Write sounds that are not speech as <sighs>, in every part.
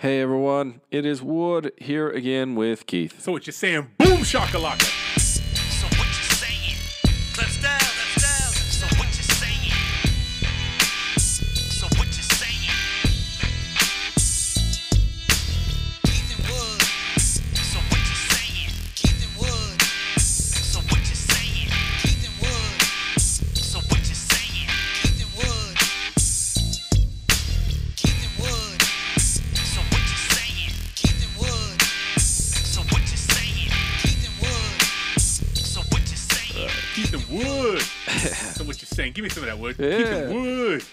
Hey everyone, it is Wood here again with Keith. So what you're saying? Boom shakalaka. Wood. Yeah. Wood.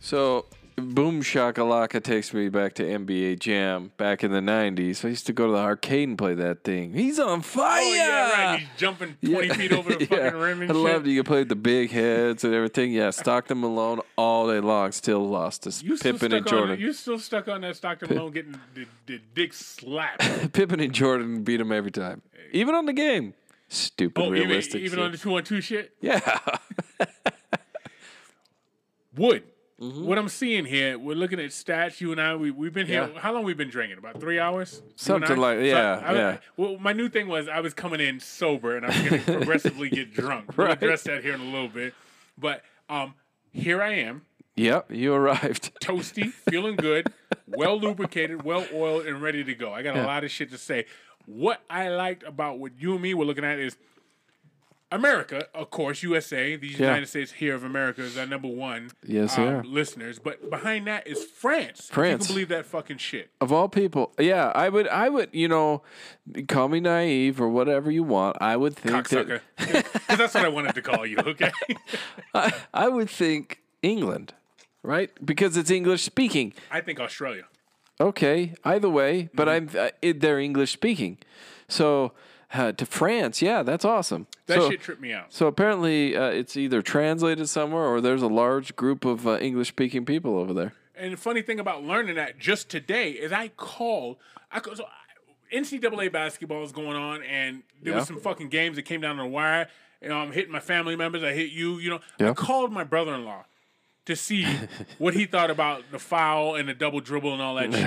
So, Boom Shakalaka takes me back to NBA Jam back in the 90s. I used to go to the arcade and play that thing. He's on fire! Oh yeah, right. He's jumping 20 feet over the <laughs> fucking rim and I shit. loved it. You could play the big heads and everything. Yeah, Stockton Malone all day long. Still lost to You Pippen and on Jordan. you still stuck on that Stockton Malone getting the, the dick slapped. <laughs> Pippen and Jordan beat him every time, even on the game. Stupid Oh, even, realistic. even shit. on the two on two shit. yeah. <laughs> Wood. Mm-hmm. What I'm seeing here, we're looking at stats. You and I, we we've been here. Yeah. How long we been drinking? About three hours. Something like- yeah, I, yeah. well, my new thing was I was coming in sober and I was going <laughs> to progressively get drunk. <laughs> We'll Right. address that here in a little bit. But um, here I am, Yep. You arrived. <laughs> toasty, feeling good, well lubricated, well oiled, and ready to go. I got a lot of shit to say. What I liked about what you and me were looking at is America, of course, USA, the Yeah. United States here of America is our number one Yes, um, listeners. But behind that is France. France. You can believe that fucking shit. Of all people, yeah, I would, I would, you know, call me naive or whatever you want. I would think Cocksucker. that <laughs> <laughs> 'Cause that's what I wanted to call you, okay? <laughs> I, I would think England, right? Because it's English speaking. I think Australia. Okay, either way, but Mm-hmm. I'm uh, it, they're English speaking. So uh, to France, yeah, that's awesome. That so, shit tripped me out. so apparently, uh, it's either translated somewhere or there's a large group of uh, English speaking people over there. And the funny thing about learning that just today is I called. I so NCAA basketball is going on, and there Yeah. was some fucking games that came down the wire. You know, I'm hitting my family members. I hit you. You know, Yeah. I called my brother-in-law to see what he thought about the foul and the double dribble and all that shit.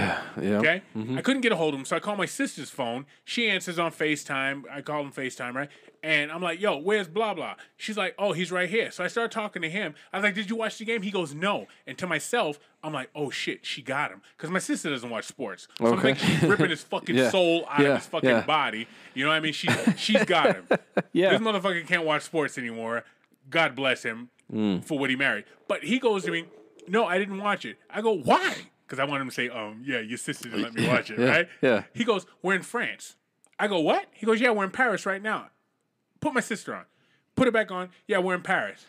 Yeah. Okay, mm-hmm. I couldn't get a hold of him, so I called my sister's phone. She answers on Facetime. I call him Facetime, right? And I'm like, "Yo, where's blah blah?" She's like, "Oh, he's right here." So I started talking to him. I was like, "Did you watch the game?" He goes, "No." And to myself, I'm like, "Oh shit, she got him," because my sister doesn't watch sports. So I'm Okay. thinking she's ripping his fucking <laughs> Yeah. soul out Yeah. of his fucking Yeah. body. You know what I mean? She she's got him. <laughs> Yeah. This motherfucker can't watch sports anymore. God bless him Mm. for what he married. But he goes to me, No, I didn't watch it. I go, Why? Because I want him to say, um, yeah, your sister didn't let me watch it, <laughs> Yeah, right? yeah. He goes, We're in France. I go, What? He goes, Yeah, we're in Paris right now. Put my sister on. Put it back on. Yeah, we're in Paris.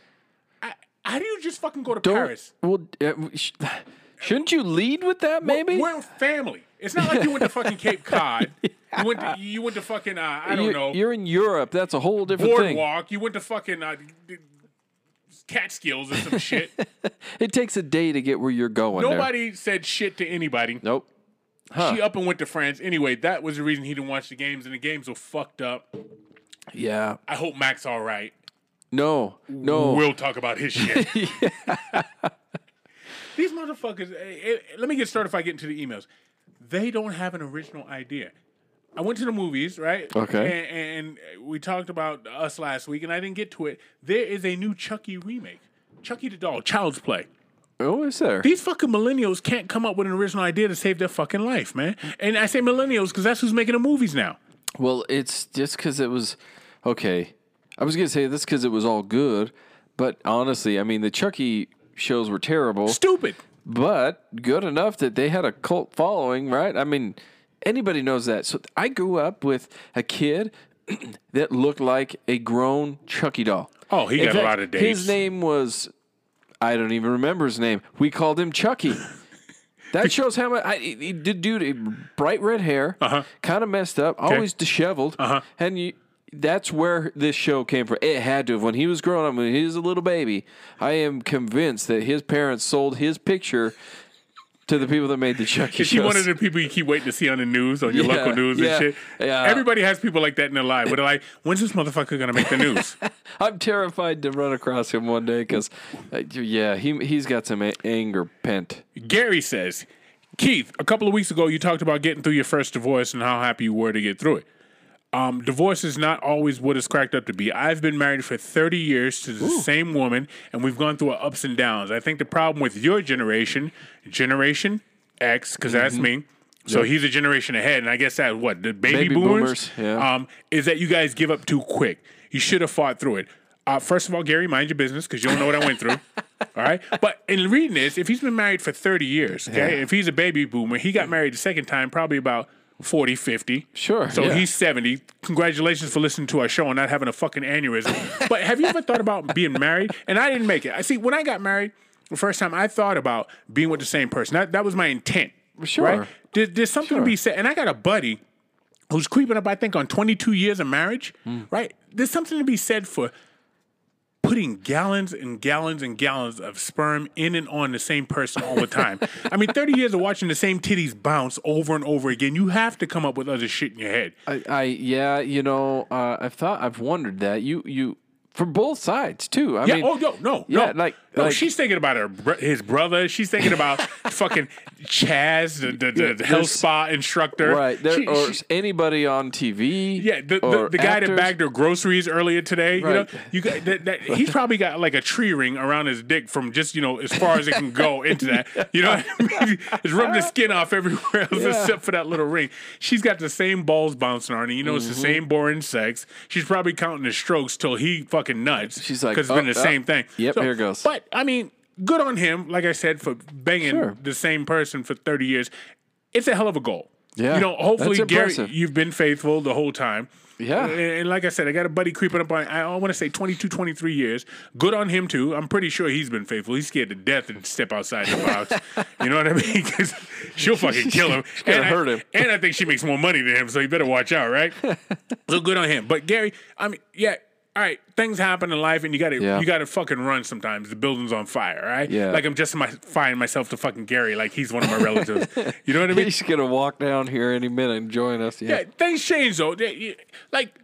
I, how do you just fucking go to Don't- Paris? Well, uh, sh- <sighs> shouldn't you lead with that? Maybe. We're family. It's not like you went to fucking Cape <laughs> Cod. You went to you went to fucking uh, I don't you're, know You're in Europe. That's a whole different thing. boardwalk. You went to fucking uh, Catskills or some shit. <laughs> It takes a day to get where you're going. there. Nobody said shit to anybody. Nope. Huh. She up and went to France. Anyway, that was the reason he didn't watch the games, and the games were fucked up. Yeah. I hope Mac's all right. No. No. We'll talk about his shit. <laughs> These motherfuckers. eh, eh, let me get started if I get into the emails. They don't have an original idea. I went to the movies, right? Okay. And, and we talked about us last week, and I didn't get to it. There is a new Chucky remake. Chucky the doll, Child's Play. oh, is there? These fucking millennials can't come up with an original idea to save their fucking life, man. And I say millennials because that's who's making the movies now. Well, it's just because it was okay. I was gonna say this because it was all good, but honestly, I mean, the Chucky shows were terrible, Stupid. but good enough that they had a cult following, right? I mean, anybody knows that. So I grew up with a kid <clears throat> that looked like a grown Chucky doll. Oh, he In got a lot of days. His name was I don't even remember his name. We called him Chucky. <laughs> That shows how much I, he, did. Dude, bright red hair, Uh-huh. kind of messed up, always disheveled, Uh-huh. and you. That's where this show came from. It had to have. When he was growing up, when he was a little baby, I am convinced that his parents sold his picture to the people that made the Chucky Is he shows. one of the people you keep waiting to see on the news, on your Yeah, local news yeah, and shit? yeah. Everybody has people like that in their life. Where they're like, when's this motherfucker going to make the news? <laughs> I'm terrified to run across him one day because, uh, yeah, he he's got some a- anger pent. Gary says, Keith, a couple of weeks ago, you talked about getting through your first divorce and how happy you were to get through it. Um, divorce is not always what it's cracked up to be. I've been married for 30 years to the same woman, and we've gone through our ups and downs. I think the problem with your generation, Generation X, because that's me. So he's a generation ahead, and I guess that what the baby, Baby boomers, boomers, yeah. um, is that you guys give up too quick. You should have fought through it. Uh, first of all, Gary, mind your business because you don't know what I went through. <laughs> all right. But in reading this, if he's been married for 30 years, okay, if he's a baby boomer, he got married the second time probably about 40, 50. Sure, So yeah. he's 70. Congratulations for listening to our show and not having a fucking aneurysm. <laughs> but have you ever thought about being married? And I didn't make it. I see, when I got married, the first time I thought about being with the same person. That, that was my intent. Sure. Right? There, there's something to be said. And I got a buddy who's creeping up, I think, on 22 years of marriage, Hmm. right? There's something to be said for putting gallons and gallons and gallons of sperm in and on the same person all the time. <laughs> I mean, 30 years of watching the same titties bounce over and over again, you have to come up with other shit in your head. I, I yeah, you know, uh, I've thought, I've wondered that you, you, for both sides too. I Yeah. mean, oh no, no, yeah, no. like- no. like- she's thinking about her, br- his brother. She's thinking about <laughs> fucking Chaz, the the, the, the health spa instructor. right there, She- or she- anybody on TV. Yeah, the, the, the guy that bagged her groceries earlier today. You know, you got that, that he's probably got like a tree ring around his dick from just you know as far as it can go into that. You know, what I mean? it's rubbing the skin off everywhere else Yeah. except for that little ring. She's got the same balls bouncing on her. You know, it's the Mm-hmm. same boring sex. She's probably counting the strokes till he fucking nuts. She's like, because it's been oh, the oh, same thing. yep, here goes. But I mean, good on him. Like I said, for banging Sure. the same person for thirty years. It's a hell of a goal. Yeah, you know, hopefully, Gary, you've been faithful the whole time. Yeah. And, like I said, I got a buddy creeping up on, I want to say 22, 23 years. Good on him, too. I'm pretty sure he's been faithful. He's scared to death and step outside the box. <laughs> you know what I mean? Because she'll fucking kill him. and I- hurt him. And I think she makes more money than him, so you better watch out, right? <laughs> so good on him. But Gary, I mean, yeah. All right, things happen in life, and you gotta Yeah. you gotta fucking run sometimes. The building's on fire, right? Yeah. Like I'm justifying myself to fucking Gary, like he's one of my relatives. You know what I mean? <laughs> He's gonna walk down here any minute and join us. Yeah, Yeah, things change though. Like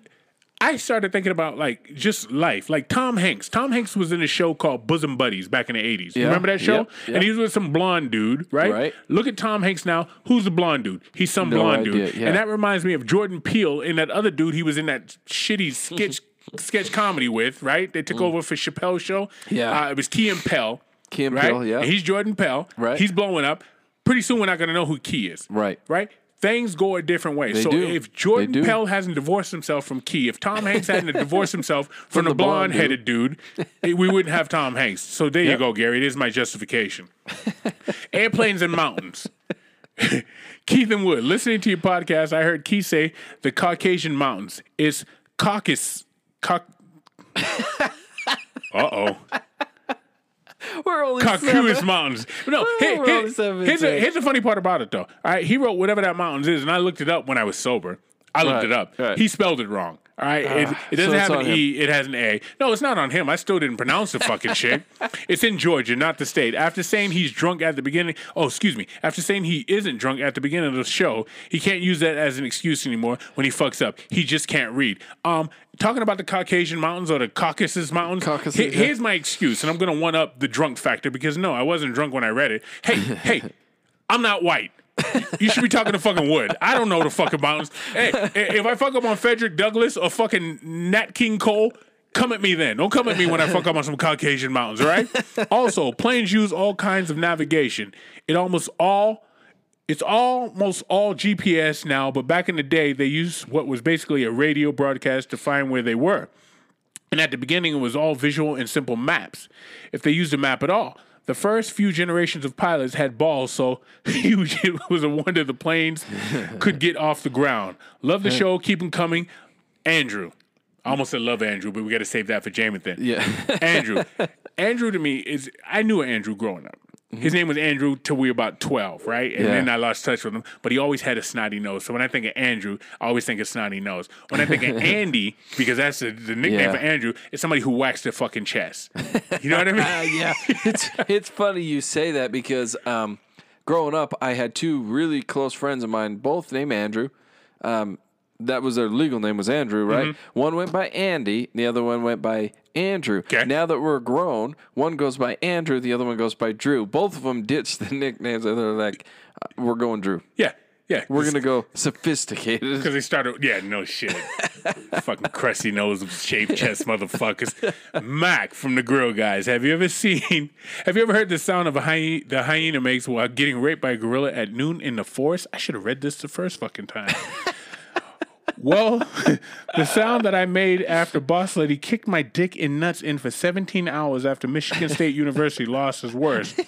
I started thinking about like just life. Like Tom Hanks. Tom Hanks was in a show called Bosom Buddies back in the eighties. Yeah, Remember that show? yep, yep. And he was with some blonde dude, right? Right. Look at Tom Hanks now. Who's the blonde dude? He's some No blonde idea, dude. yeah. And that reminds me of Jordan Peele and that other dude he was in that shitty sketch <laughs> sketch comedy with, right? They took over for Chappelle's show. Mm. Yeah. Uh, it was Key and Pell. Key and right? Peele, yeah. And he's Jordan Pell. Right. He's blowing up. Pretty soon we're not gonna know who Key is. Right. Right? Things go a different way. They so do. if Jordan. Pell hasn't divorced himself from Key, if Tom Hanks hadn't <laughs> divorced himself from, the, the blonde headed dude, eh, we wouldn't have Tom Hanks. So there you go, Gary. It is my justification. <laughs> Airplanes and mountains. <laughs> Keith and Wood, listening to your podcast, I heard Keith say the Caucasian mountains. It's Caucasus. Cauc- <laughs> uh oh. we're only Caucasus seven. Mountains. No, here- here- here's, a, here's the funny part about it, though. All right, he wrote whatever that mountains is, and I looked it up when I was sober. I looked Right, it up. right. He spelled it wrong. All right, it, it doesn't so have an on him. E, it has an A. No, it's not on him. I still didn't pronounce the fucking shit. <laughs> It's in Georgia, not the state. After saying he's drunk at the beginning, oh, excuse me. After saying he isn't drunk at the beginning of the show, he can't use that as an excuse anymore when he fucks up. He just can't read. Um, talking about the Caucasian Mountains or the Caucasus Mountains, Caucasus, he- yeah. here's my excuse, and I'm going to one up the drunk factor because no, I wasn't drunk when I read it. Hey, hey, <laughs> I'm not white. You should be talking to fucking Wood. I don't know the fucking mountains. Hey, if I fuck up on Frederick Douglass or fucking Nat King Cole, come at me then. Don't come at me when I fuck up on some Caucasian mountains, right? Also, planes use all kinds of navigation. It almost all it's almost all GPS now, but back in the day, they used what was basically a radio broadcast to find where they were. And at the beginning, it was all visual and simple maps, if they used a map at all. The first few generations of pilots had balls, so <laughs> it was a wonder the planes could get off the ground. Love the show. Keep them coming. Andrew. I almost said love Andrew, but we got to save that for Jamathan. Yeah. Andrew. Andrew to me is, I knew Andrew growing up. His name was Andrew till we were about 12, right? And Yeah. then I lost touch with him. But he always had a snotty nose. So when I think of Andrew, I always think of snotty nose. When I think of <laughs> Andy, because that's the, the nickname Yeah. for Andrew, it's somebody who whacks their fucking chest. You know what I <laughs> mean? Uh, yeah, it's it's funny you say that because um, growing up, I had two really close friends of mine, both named Andrew. Um, that was their legal name was Andrew, right? Mm-hmm. One went by Andy, the other one went by Andrew. Okay. Now that we're grown, one goes by Andrew, the other one goes by Drew. Both of them ditched the <laughs> nicknames. and They're like, uh, we're going Drew. Yeah, yeah. We're gonna go sophisticated. because they started. Yeah, no shit. <laughs> Fucking crusty nose, shaved chest, motherfuckers. Mac from the Grill Guys. Have you ever seen? <laughs> Have you ever heard the sound of a hyena? The hyena makes while getting raped by a gorilla at noon in the forest. I should have read this the first fucking time. Well, <laughs> the sound that I made after Boss Lady kicked my dick and nuts in for 17 hours after Michigan State University lost is worse. <laughs>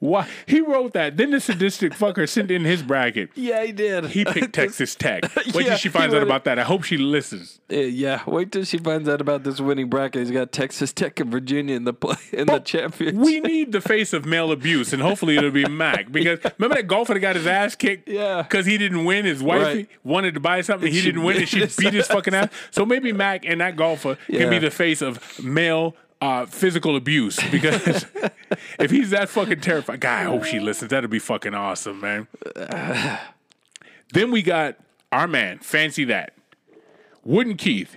Why he wrote that? Then the sadistic fucker sent in his bracket. <laughs> Yeah, he did. He picked <laughs> Texas Tech. <laughs> Wait Yeah, till she finds out about that. I hope she listens. Uh, yeah, wait till she finds out about this winning bracket. He's got Texas Tech and Virginia in the play in the championship. We need the face of male abuse, and hopefully it'll be Mac. Because remember that golfer that got his ass kicked? Yeah. Because he didn't win. His wife Right. wanted to buy something. And He didn't win, and she beat his fucking ass. So maybe Mac and that golfer can be the face of male uh, physical abuse. Because <laughs> if he's that fucking terrified, God, I hope she listens. That'd be fucking awesome, man. then we got our man, Fancy That. Wooden Keith.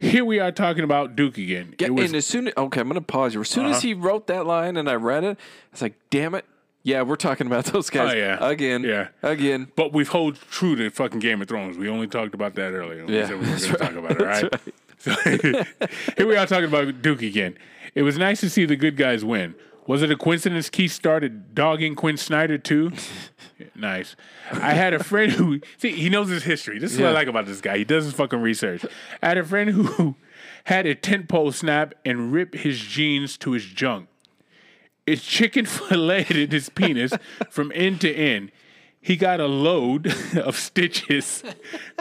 Here we are talking about Duke again. Yeah, It was and as soon okay, I'm gonna pause you. As soon Uh-huh. as he wrote that line and I read it, it's like, damn it. Yeah, we're talking about <laughs> those guys Oh, yeah. again. Yeah. Again. But we've hold true to fucking Game of Thrones. We only talked about that earlier. We Yeah, said we were going <laughs> to talk about it, right? So <laughs> here we are talking about Duke again. It was nice to see the good guys win. Was it a coincidence Keith started dogging Quin Snyder too? <laughs> nice. I had a friend who see he knows his history. This is what I like about this guy. He does his fucking research. I had a friend who <laughs> had a tent pole snap and rip his jeans to his junk. It's chicken filleted his penis from end to end. He got a load of stitches,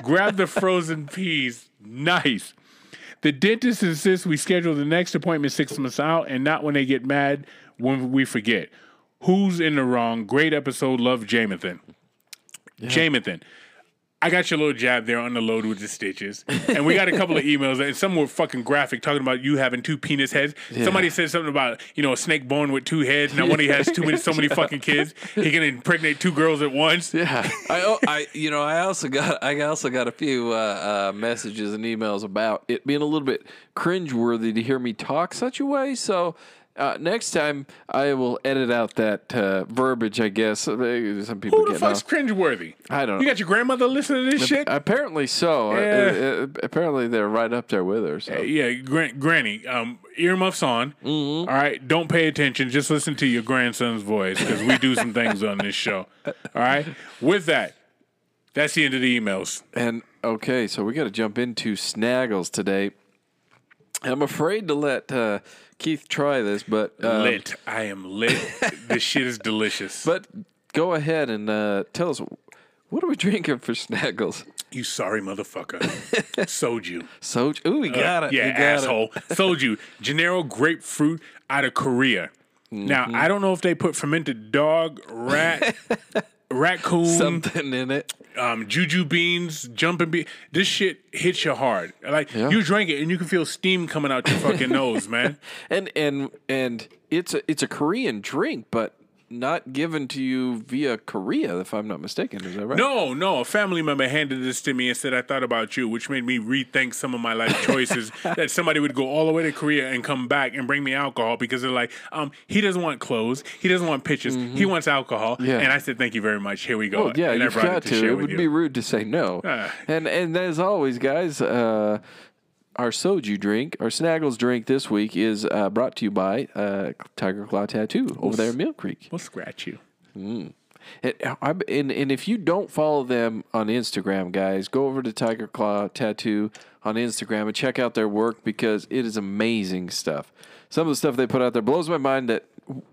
grabbed the frozen peas. Nice. The dentist insists we schedule the next appointment six months out and not when they get mad when we forget. Who's in the wrong? Great episode. Love Jamathan. Jamathan. I got your little jab there on the load with the stitches. And we got a couple of <laughs> emails, and some were fucking graphic, talking about you having two penis heads. Somebody said something about, you know, a snake born with two heads. Now, when he has too many, so many <laughs> fucking kids, he can impregnate two girls at once. Yeah, I, oh, I, you know, I also got, I also got a few uh, uh, messages and emails about it being a little bit cringeworthy to hear me talk such a way. So uh, next time I will edit out that uh, verbiage. I guess Uh, some people Who the get fuck's off. cringeworthy? I don't know. You got your grandmother listening to this shit? Apparently so. Uh, Yeah. uh, apparently they're right up there with her. So Yeah, gran- Granny, um, earmuffs on. Mm-hmm. All right, don't pay attention. Just listen to your grandson's voice because we do <laughs> some things on this show. All right. With that, that's the end of the emails. And okay, so we got to jump into Snaggles today. I'm afraid to let uh, Keith try this, but um, lit. I am lit. <laughs> this shit is delicious. but go ahead and uh, tell us what are we drinking for Snaggles? you sorry motherfucker. <laughs> Soju. Soju. Ooh, we got it. Yeah, we got asshole. Soju. <laughs> Jinro grapefruit out of Korea. Now Mm-hmm. I don't know if they put fermented dog, rat, raccoon, Something in it. um, juju beans, jumping beans. This shit hits you hard. Like Yeah. you drink it and you can feel steam coming out your fucking <laughs> nose, man. And and and it's a it's a Korean drink, but not given to you via Korea, if I'm not mistaken. Is that right? No, no, a family member handed this to me and said I thought about you, which made me rethink some of my life <laughs> choices. that somebody would go all the way to Korea and come back and bring me alcohol because they're like, um, he doesn't want clothes, he doesn't want pictures, he wants alcohol. Mm-hmm. Yeah. And I said, thank you very much. Here we go. Well, yeah, and you've got it to. share It would you. be rude to say no. Ah. and and as always, guys, uh, our soju drink, our Snaggles drink this week is uh, brought to you by uh, Tiger Claw Tattoo over there in Mill Creek. We'll scratch you. It, I, and, and if you don't follow them on Instagram, guys, go over to Tiger Claw Tattoo on Instagram and check out their work because it is amazing stuff. Some of the stuff they put out there blows my mind. That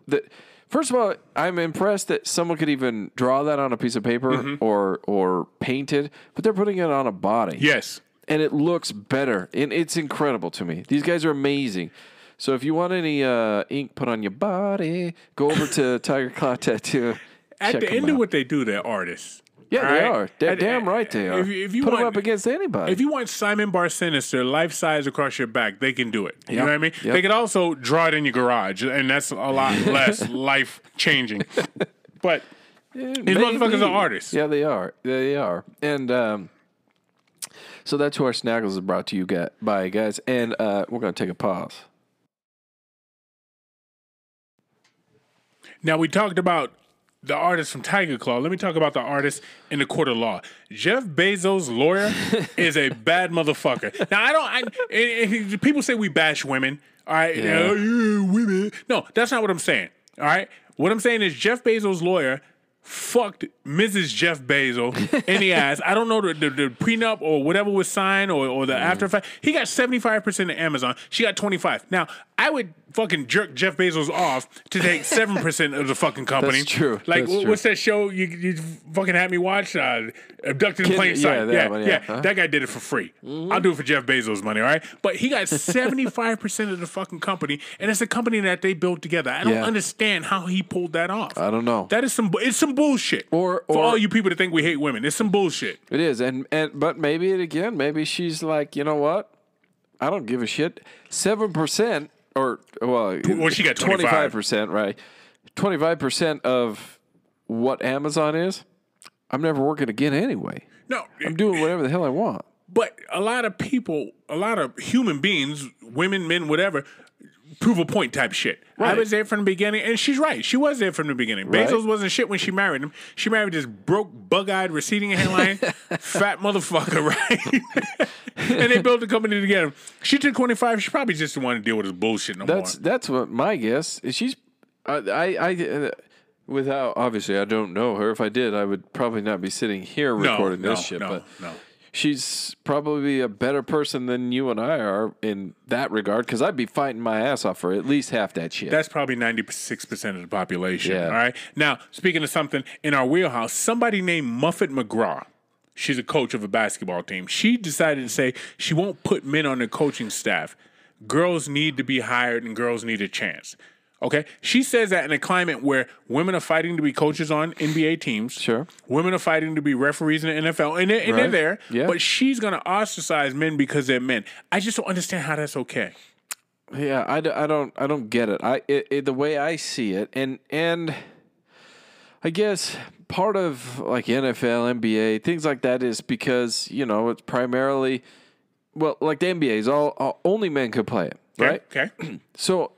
that first of all, I'm impressed that someone could even draw that on a piece of paper Mm-hmm. or or paint it, but they're putting it on a body. Yes. And it looks better, and it's incredible to me. These guys are amazing. So if you want any uh, ink put on your body, go over to <laughs> Tiger Claw Tattoo. At Check the end of what they do, they're artists. Yeah, All they right? are. Da- At- damn right they are. If, you- if you Put want, them up against anybody. If you want Simon Bar Sinister life size across your back, they can do it. You Yep. know what I mean? Yep. They could also draw it in your garage, and that's a lot <laughs> less life changing. <laughs> But these motherfuckers are artists. Yeah, they are. They are. And um, so that's who our Snaggles is brought to you guys, by, guys. And uh, we're going to take a pause. Now we talked about the artist from Tiger Claw. Let me talk about the artist in the court of law. Jeff Bezos' lawyer <laughs> is a bad motherfucker. Now I don't. I, and- and people say we bash women. All right, you know, "Yeah, women. No, that's not what I'm saying. All right, what I'm saying is Jeff Bezos' lawyer fucked Mrs. Jeff Bezos in the <laughs> ass. I don't know the, the, the prenup or whatever was signed or, or the after fact. He got 75% of Amazon. She got 25. Now, I would fucking jerk Jeff Bezos off to take <laughs> 7% of the fucking company. That's true. Like, That's wh- true. what's that show you, you fucking had me watch? Uh, Abducted in Plain yeah, Sight. that Yeah, one, yeah. yeah. Uh-huh. That guy did it for free. I'll do it for Jeff Bezos' money, all right? But he got <laughs> 75% of the fucking company, and it's a company that they built together. I don't Yeah. understand how he pulled that off. I don't know. That is some. It's some bullshit. Or- for all you people that think we hate women, it's some bullshit. It is, and and but maybe it again. Maybe she's like, you know what? I don't give a shit. Seven percent, or well, well, she got twenty five percent, right? Twenty five percent of what Amazon is. I'm never working again anyway. No, I'm doing whatever the hell I want. but a lot of people, a lot of human beings, women, men, whatever, prove a point type shit. Right. I was there from the beginning, and she's right. She was there from the beginning. Right. Bezos wasn't shit when she married him. She married this broke, bug-eyed, receding hairline, <laughs> fat motherfucker, <laughs> right? <laughs> and they built a company together. She took twenty five. She probably just didn't want to deal with this bullshit no That's more. that's what my guess. is. She's, I, I, I uh, without obviously I don't know her. If I did, I would probably not be sitting here recording no, this shit. no, but no. She's probably a better person than you and I are in that regard because I'd be fighting my ass off for at least half that shit. That's probably 96% of the population. Yeah. All right. Now, speaking of something in our wheelhouse, somebody named Muffet McGraw, she's a coach of a basketball team. She decided to say she won't put men on the coaching staff. Girls need to be hired and girls need a chance. Okay. She says that in a climate where women are fighting to be coaches on NBA teams. Sure. Women are fighting to be referees in the NFL. And they're, and they're there. Yeah. But she's going to ostracize men because they're men. I just don't understand how that's okay. Yeah, I don't I don't get it. I it, it, the way I see it, and and I guess part of like NFL, NBA, things like that is because you know it's primarily well, like the NBA is all, all only men could play it, Okay? right? Okay. <clears throat> So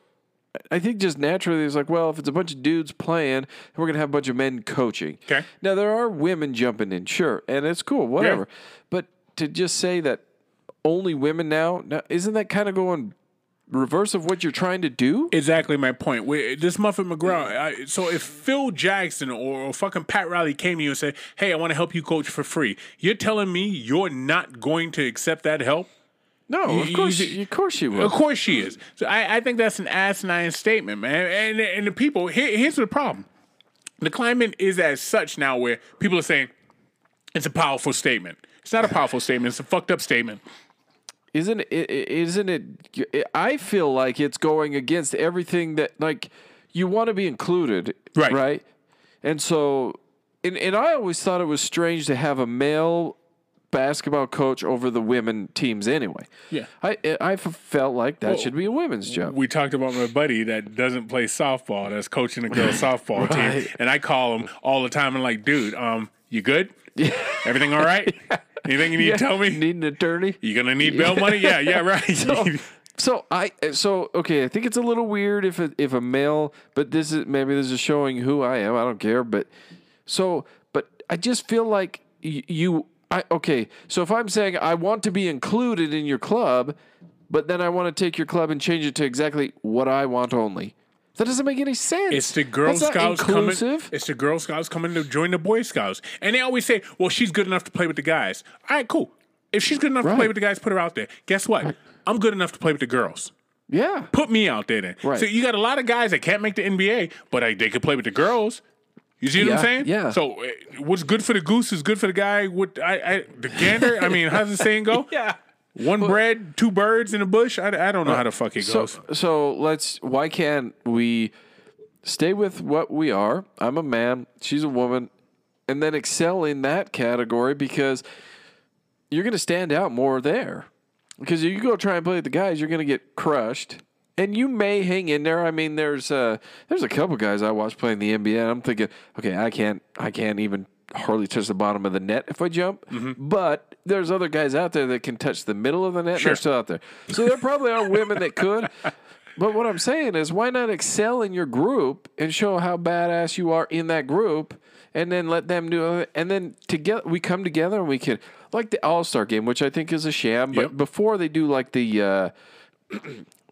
I think just naturally it's like, well, if it's a bunch of dudes playing, we're gonna have a bunch of men coaching. Okay. Now there are women jumping in, sure, and it's cool, whatever. But to just say that only women now, now isn't that kind of going reverse of what you're trying to do? Exactly my point. Where this Muffet McGraw. I, so if Phil Jackson or, or fucking Pat Riley came to you and said, "Hey, I want to help you coach for free," you're telling me you're not going to accept that help? No, of course, you- of course she will. Of course she is. So I, I think that's an asinine statement, man. And and the people here, here's the problem: the climate is as such now where people are saying it's a powerful statement. It's not a powerful statement. It's a fucked up statement. Isn't it? Isn't it? I feel like it's going against everything that like you want to be included, Right. Right. And so, and and I always thought it was strange to have a male basketball coach over the women teams anyway. Yeah. I I felt like that Well, should be a women's job. We talked about my buddy that doesn't play softball, that's coaching a girls <laughs> softball team, and I call him all the time and like, dude, um, you good? Yeah. Everything all right? <laughs> Anything you need to tell me? Need an attorney? You gonna need bail money? Yeah, yeah, <laughs> right. So I so okay. I think it's a little weird if a, if a male, but this is maybe this is showing who I am. I don't care, but so but I just feel like y- you. I okay. So if I'm saying I want to be included in your club, but then I want to take your club and change it to exactly what I want only. That doesn't make any sense. It's the Girl That's Scouts coming. It's the Girl Scouts coming to join the Boy Scouts, and they always say, "Well, she's good enough to play with the guys." All right, cool. If she's good enough to play with the guys, put her out there. Guess what? I'm good enough to play with the girls. Yeah. Put me out there then. Right. So you got a lot of guys that can't make the NBA, but I, they could play with the girls. You see what Yeah, I'm saying? yeah. So uh, what's good for the goose is good for the guy with I, I the gander. I mean, how's the saying go? <laughs> Yeah. One bread, two birds in a bush. I, I don't know how the fuck it So goes. so let's. Why can't we stay with what we are? I'm a man. She's a woman, and then excel in that category because you're going to stand out more there. Because if you go try and play with the guys, you're going to get crushed. And you may hang in there. I mean, there's uh, there's a couple guys I watch playing the NBA. And I'm thinking, okay, I can't I can't even hardly touch the bottom of the net if I jump. But there's other guys out there that can touch the middle of the net. and Sure. They're still out there. So there probably are women that could. <laughs> But what I'm saying is, why not excel in your group and show how badass you are in that group, and then let them do it, and then together we come together and we can like the All Star game, which I think is a sham. But Yep. before they do like the. Uh, <clears throat>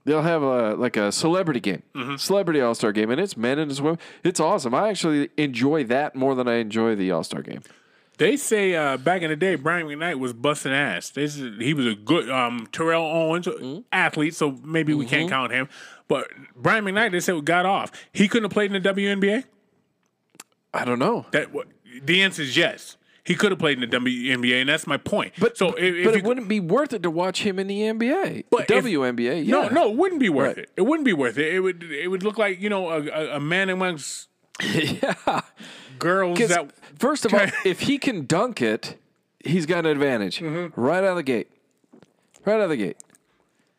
They'll have a like a celebrity game, Mm-hmm. celebrity All Star game, and it's men and it's women. It's awesome. I actually enjoy that more than I enjoy the All Star game. They say uh, back in the day, Brian McKnight was busting ass. They said he was a good um, Terrell Owens Mm-hmm. athlete, so maybe we can't count him. But Brian McKnight, they said got off. He couldn't have played in the WNBA. I don't know. That what- the answer is yes. He could have played in the WNBA, and that's my point. But so if, if but you, it wouldn't be worth it to watch him in the NBA, But if- WNBA. Yeah. no, no, it wouldn't be worth Right. it. It wouldn't be worth it. It would it would look like you know a, a, a man amongst <laughs> yeah. girls that first of all, <laughs> if he can dunk it, he's got an advantage Mm-hmm. right out of the gate. Right out of the gate.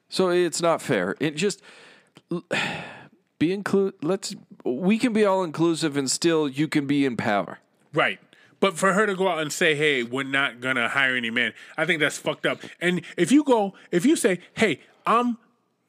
So it's not fair. It just <sighs> be include. Let's. We can be all inclusive, and still you can be in power. Right. But for her to go out and say, "Hey, we're not gonna hire any men," I think that's fucked up. And if you go, if you say, "Hey, I'm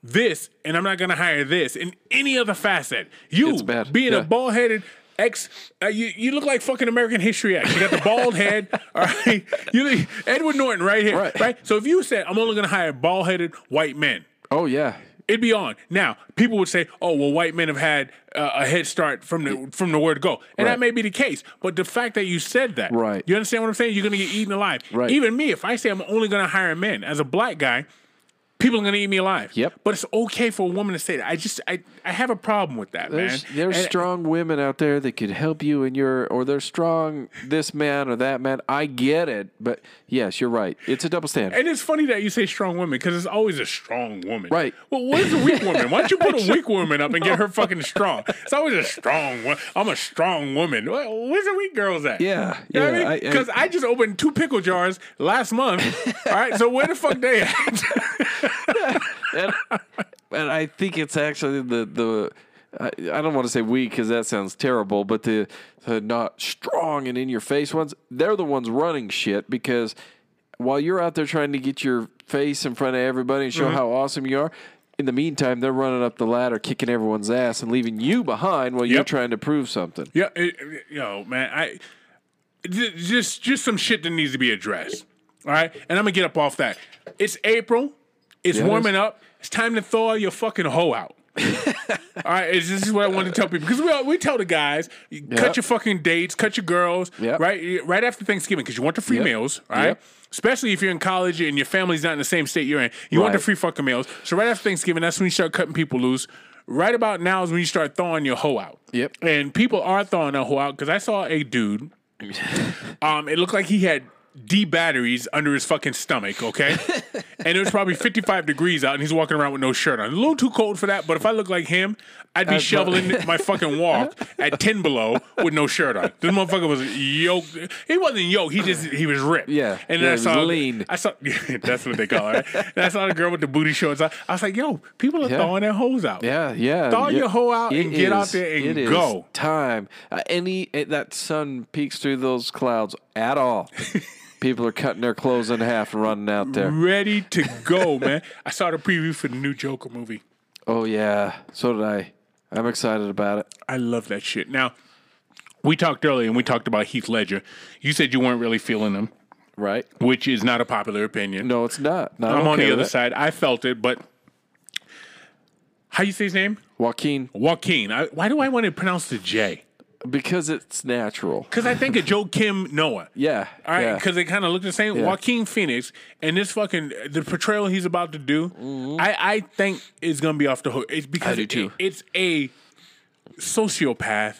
this, and I'm not gonna hire this," in any other facet, you being Yeah. a bald headed ex, uh, you you look like fucking American History X. You got the bald head, <laughs> all right. You Edward Norton right here, Right. right. So if you said, "I'm only gonna hire bald headed white men," Oh yeah. It'd be on. Now, people would say, "Oh, well, white men have had uh, a head start from the from the word go," and Right. that may be the case. But the fact that you said that, Right. You understand what I'm saying? You're gonna get eaten alive. Right. Even me, if I say I'm only gonna hire men as a black guy. People are gonna eat me alive. Yep. But it's okay for a woman to say that. I just I, I have a problem with that, There's man. there's And- strong women out there that could help you in your or they're strong this man or that man. I get it, but yes, you're right. It's a double standard. And it's funny that you say strong women because it's always a strong woman. Right. Well, what is a weak woman? Why don't you put a <laughs> weak woman up and get her fucking strong? It's always a strong one. I'm a strong woman. Where's the weak girls at? Yeah, You know what yeah, I I- mean? I- Because I, just opened two pickle jars last month. <laughs> All right. So where the fuck they at? <laughs> and, and I think it's actually the the I, I don't want to say weak because that sounds terrible, but the the not strong and in your face ones, they're the ones running shit because while you're out there trying to get your face in front of everybody and show Mm-hmm. how awesome you are. In the meantime, they're running up the ladder, kicking everyone's ass, and leaving you behind while you're trying to prove something. yeah. It, it- yo, man. I just just some shit that needs to be addressed. All right. And I'm gonna get up off that. It's April. It's Yeah, warming up. It's time to thaw your fucking hoe out. <laughs> All right, this is what I want to tell people because we all- we tell the guys, you cut your fucking dates, cut your girls, Yep. right, right after Thanksgiving because you want the free Yep. meals, right. Yep. Especially if you're in college and your family's not in the same state you're in, you want the free fucking meals. So right after Thanksgiving, that's when you start cutting people loose. Right about now is when you start thawing your hoe out. Yep. And people are thawing their hoe out because I saw a dude. <laughs> Um, it looked like he had D batteries under his fucking stomach, okay? <laughs> and it was probably 55 degrees out, and he's walking around with no shirt on. A little too cold for that, but if I look like him, I'd be shoveling <laughs> my fucking walk at 10 below with no shirt on. This motherfucker was yoked. He wasn't yoked, he just, he was ripped. Yeah. And then Yeah, I saw, lean. I saw, <laughs> that's what they call it. Right? And I saw the girl with the booty shorts. I, I was like, yo, people are Yeah. throwing their hoes out. Yeah, yeah. Thaw your hoe out and It get out there and it is go. time. Uh, any eh, that sun peeks through those clouds at all. <laughs> People are cutting their clothes in half and running out there. Ready to go, man. I saw the preview for the new Joker movie. Oh yeah, so did I. I'm excited about it. I love that shit. Now, we talked earlier and we talked about Heath Ledger. You said you weren't really feeling him, Right? which is not a popular opinion. No, it's not. No, I'm on the other side. I felt it, but how you say his name? Joaquin, Joaquin. I, why do I want to pronounce the J? Because it's natural. Because I think of Joe <laughs> Kim Noah. Yeah. All right, yeah. because they kind of look the same. Yeah. Joaquin Phoenix and this fucking the portrayal he's about to do, I, I think is gonna be off the hook. It's because Mm-hmm. It- it's a sociopath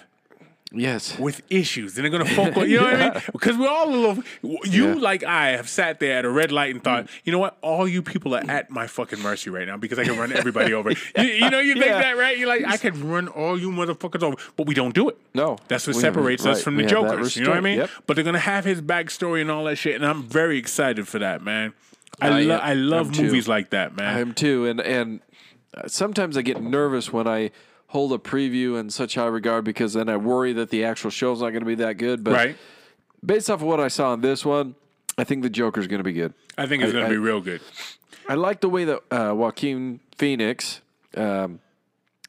yes. with issues, and they're gonna <laughs> focus. You know what I mean? Because we're all a little. You Yeah. Mm. like I have sat there at a red light and thought, you know what? All you people are at my fucking mercy right now because I can run everybody over. <laughs> You, you know, you think Yeah. that, right? You're like, I could run all you motherfuckers over, but we don't do it. No. That's what We- separates us from the We that jokers. You know what I mean? Yep. But they're gonna have his backstory and all that shit, and I'm very excited for that, man. I, I lo- I love I'm too. movies like that, man. I'm too, and and uh, sometimes I get nervous when I hold a preview in such high regard because then I worry that the actual show's not going to be that good. But right? based off of what I saw in this one, I think the Joker's going to be good. I think it's gonna be real good. I like the way that uh, Joaquin Phoenix um,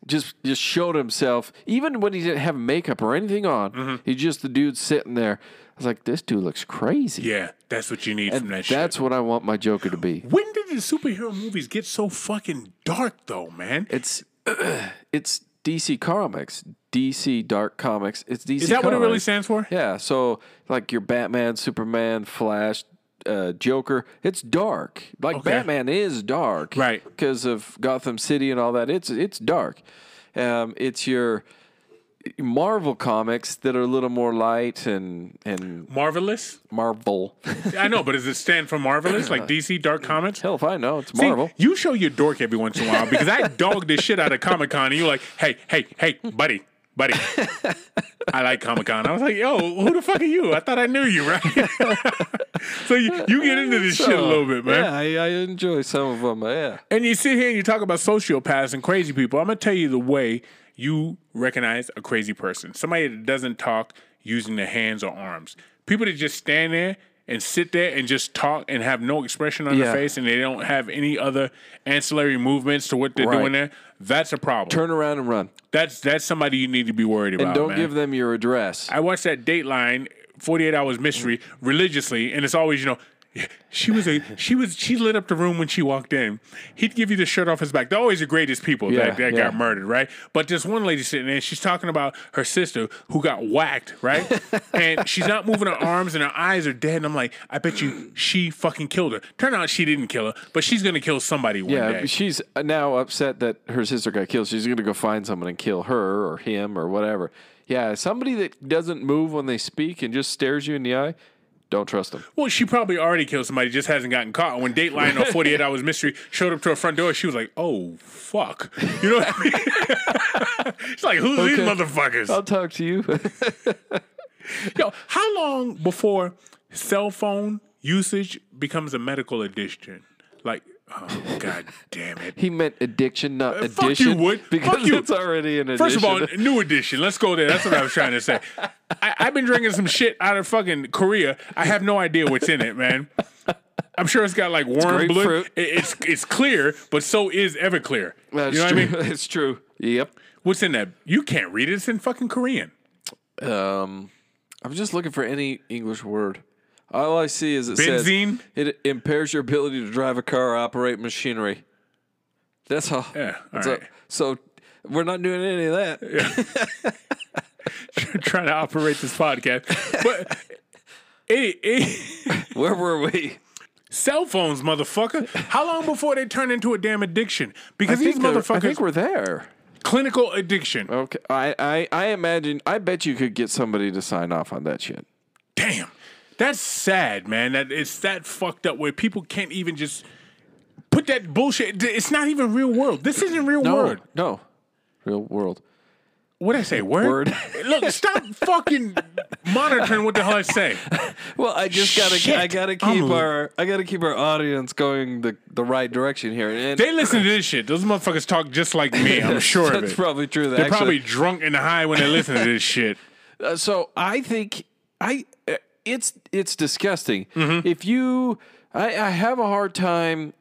just just showed himself. Even when he didn't have makeup or anything on, Mm-hmm. he's just the dude sitting there. I was like, this dude looks crazy. Yeah, that's what you need from and that shit. that's what I want my Joker to be. When did the superhero movies get so fucking dark though, man? It's <clears throat> it's DC Comics, DC Dark Comics. It's DC. Is that what it really stands for? Yeah. So like your Batman, Superman, Flash, uh, Joker. It's dark. Like Okay. Batman is dark, Right. Because of Gotham City and all that. It's it's dark. Um, it's your Marvel comics that are a little more light and and Marvelous? Marvel. I know, but does it stand for Marvelous? Like DC Dark Comics? Hell if I know. It's See, Marvel. you show your dork every once in a while because I dog this shit out of Comic Con and you're like, hey, hey, hey, buddy, buddy. I like Comic Con. I was like, yo, who the fuck are you? I thought I knew you, right? <laughs> so you, you get into this shit a little bit, man. Yeah, I, I enjoy some of them. Yeah. And you sit here and you talk about sociopaths and crazy people. I'm gonna tell you the way you recognize a crazy person. Somebody that doesn't talk using their hands or arms. People that just stand there and sit there and just talk and have no expression on Yeah. their face and they don't have any other ancillary movements to what they're Right. doing there. That's a problem. Turn around and run. that's that's somebody you need to be worried about. And don't man. give them your address. I watched that Dateline 48 Hours Mystery religiously, and it's always, you know, she was a she was she lit up the room when she walked in. He'd give you the shirt off his back. They're always the greatest people Yeah, that, that yeah. got murdered, right? But this one lady sitting there, she's talking about her sister who got whacked, right? <laughs> and she's not moving her arms and her eyes are dead. And I'm like, I bet you she fucking killed her. Turn out she didn't kill her, but she's gonna kill somebody one Yeah, day. she's now upset that her sister got killed. She's going to go find someone and kill her or him or whatever. Yeah, somebody that doesn't move when they speak and just stares you in the eye, don't trust them. Well, she probably already killed somebody, just hasn't gotten caught. When Dateline or <laughs> 48 Hours Mystery showed up to her front door, she was like, oh, fuck. You know what I mean? <laughs> She's like, who's these motherfuckers? I'll talk to you. <laughs> Yo, how long before cell phone usage becomes a medical addiction? Like, oh, god damn it. he meant addiction, not Uh, fuck addition. you, Wood. Because Fuck you. it's already an addition. First of all, new edition. Let's go there. That's what I was trying to say. I, I've been drinking some shit out of fucking Korea. I have no idea what's in it, man. I'm sure it's got like worm blood. It- it's it's clear, but so is Everclear. That's you know true. what I mean? <laughs> it's true. Yep. What's in that? You can't read it. It's in fucking Korean. Um, I'm just looking for any English word. All I see is it Benzene? says it impairs your ability to drive a car or operate machinery. That's all. Yeah, That's all all. right. So we're not doing any of that. Yeah. <laughs> trying to operate this podcast, but <laughs> it, it, <laughs> Where were we? cell phones, motherfucker. How long before they turn into a damn addiction? Because these motherfuckers, I think we're there. clinical addiction. Okay. I, I, I imagine, I bet you could get somebody to sign off on that shit. Damn, that's sad, man. That it's that fucked up where people can't even just put that bullshit. It's not even real world. This isn't real No. world. No. Real world. What did I say? Word. Word. <laughs> Look, stop fucking monitoring what the hell I say. <laughs> Well, I just gotta, Shit. I gotta keep I'm- our, I gotta keep our audience going the, the right direction here. And They listen to this shit. Those motherfuckers talk just like me. I'm <laughs> sure of that's probably true. They're Actually, probably drunk and high when they listen to this shit. Uh, so I think I it's it's disgusting. Mm-hmm. If you, I, I have a hard time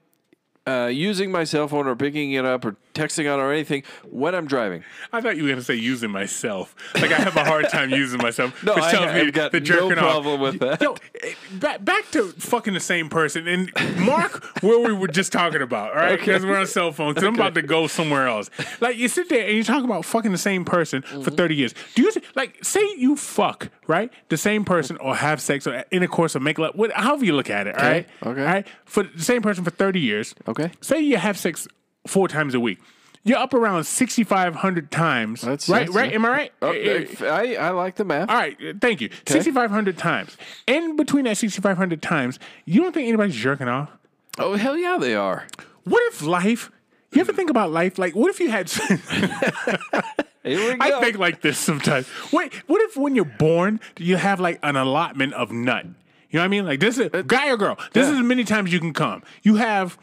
uh, using my cell phone or picking it up or texting on or anything when I'm driving. I thought you were gonna say using myself. Like I have a hard time using myself. <laughs> No, which I- tells me got the no jerking off. problem with that. Yo, eh, back back to fucking the same person and Mark, where we were just talking about, all right? Because we're on cell phones. 'cause I'm about to go somewhere else. Like you sit there and you talk about fucking the same person Mm-hmm. for 30 years. Do you like say you fuck right the same person or have sex or intercourse or make love, what, however you look at it, all right? okay. all right, for the same person for 30 years. Okay. Say you have sex four times a week. You're up around 6,500 times. That's- right, that's- right. Am I right? Oh, Eh, eh, I, I like the math. all right, thank you. 6,500 times. In between that 6,500 times, you don't think anybody's jerking off? Oh hell yeah, they are. What if life, you ever think about life? Like, what if you had, <laughs> Here we go. I think like this sometimes. Wait, what if when you're born, you have like an allotment of nut? You know what I mean? Like this is guy or girl. This yeah. is as many times you can come. You have,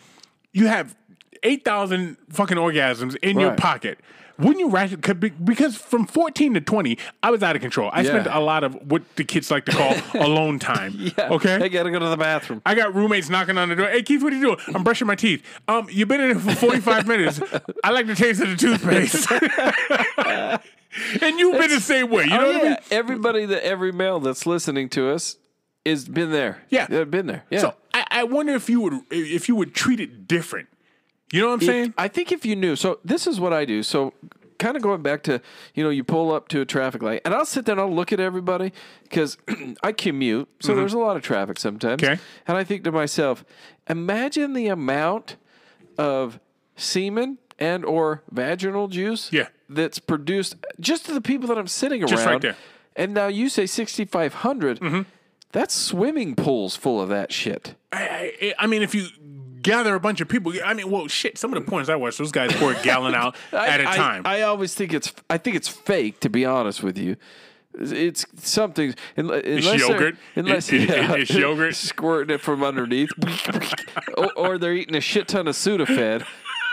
you have 8,000 fucking orgasms in your pocket. wouldn't you could be- Because from 14 to 20, I was out of control. I Yeah. spent a lot of what the kids like to call <laughs> alone time. <laughs> Yeah. Okay. I gotta go to the bathroom. I got roommates knocking on the door. Hey, Keith, what are you doing? I'm brushing my teeth. Um, you've been in here for 45 <laughs> minutes. I like the taste of the toothpaste. and you've been the same way. You know oh, what I yeah. mean? Everybody that every male that's listening to us is been there. Yeah. They've been there. Yeah. So I, I wonder if you would if you would treat it different. You know what I'm saying? I think if you knew, so this is what I do. So kind of going back to, you know, you pull up to a traffic light and I'll sit there and I'll look at everybody because <clears throat> I commute. So there's a lot of traffic sometimes. Mm-hmm. Okay. And I think to myself, imagine the amount of semen and or vaginal juice Yeah. that's produced just to the people that I'm sitting around. Just right there. Mm-hmm. And now you say 6,500. That's swimming pools full of that shit. I, I, I mean, if you gather a bunch of people, I mean, well, shit. Some of the porns I watch, those guys pour a gallon out <laughs> at a time. I, always think it's I think it's fake to be honest with you. It's something unless they're- yogurt. Unless It- it- it's yogurt. <laughs> squirting it from underneath, <laughs> or, or they're eating a shit ton of Sudafed.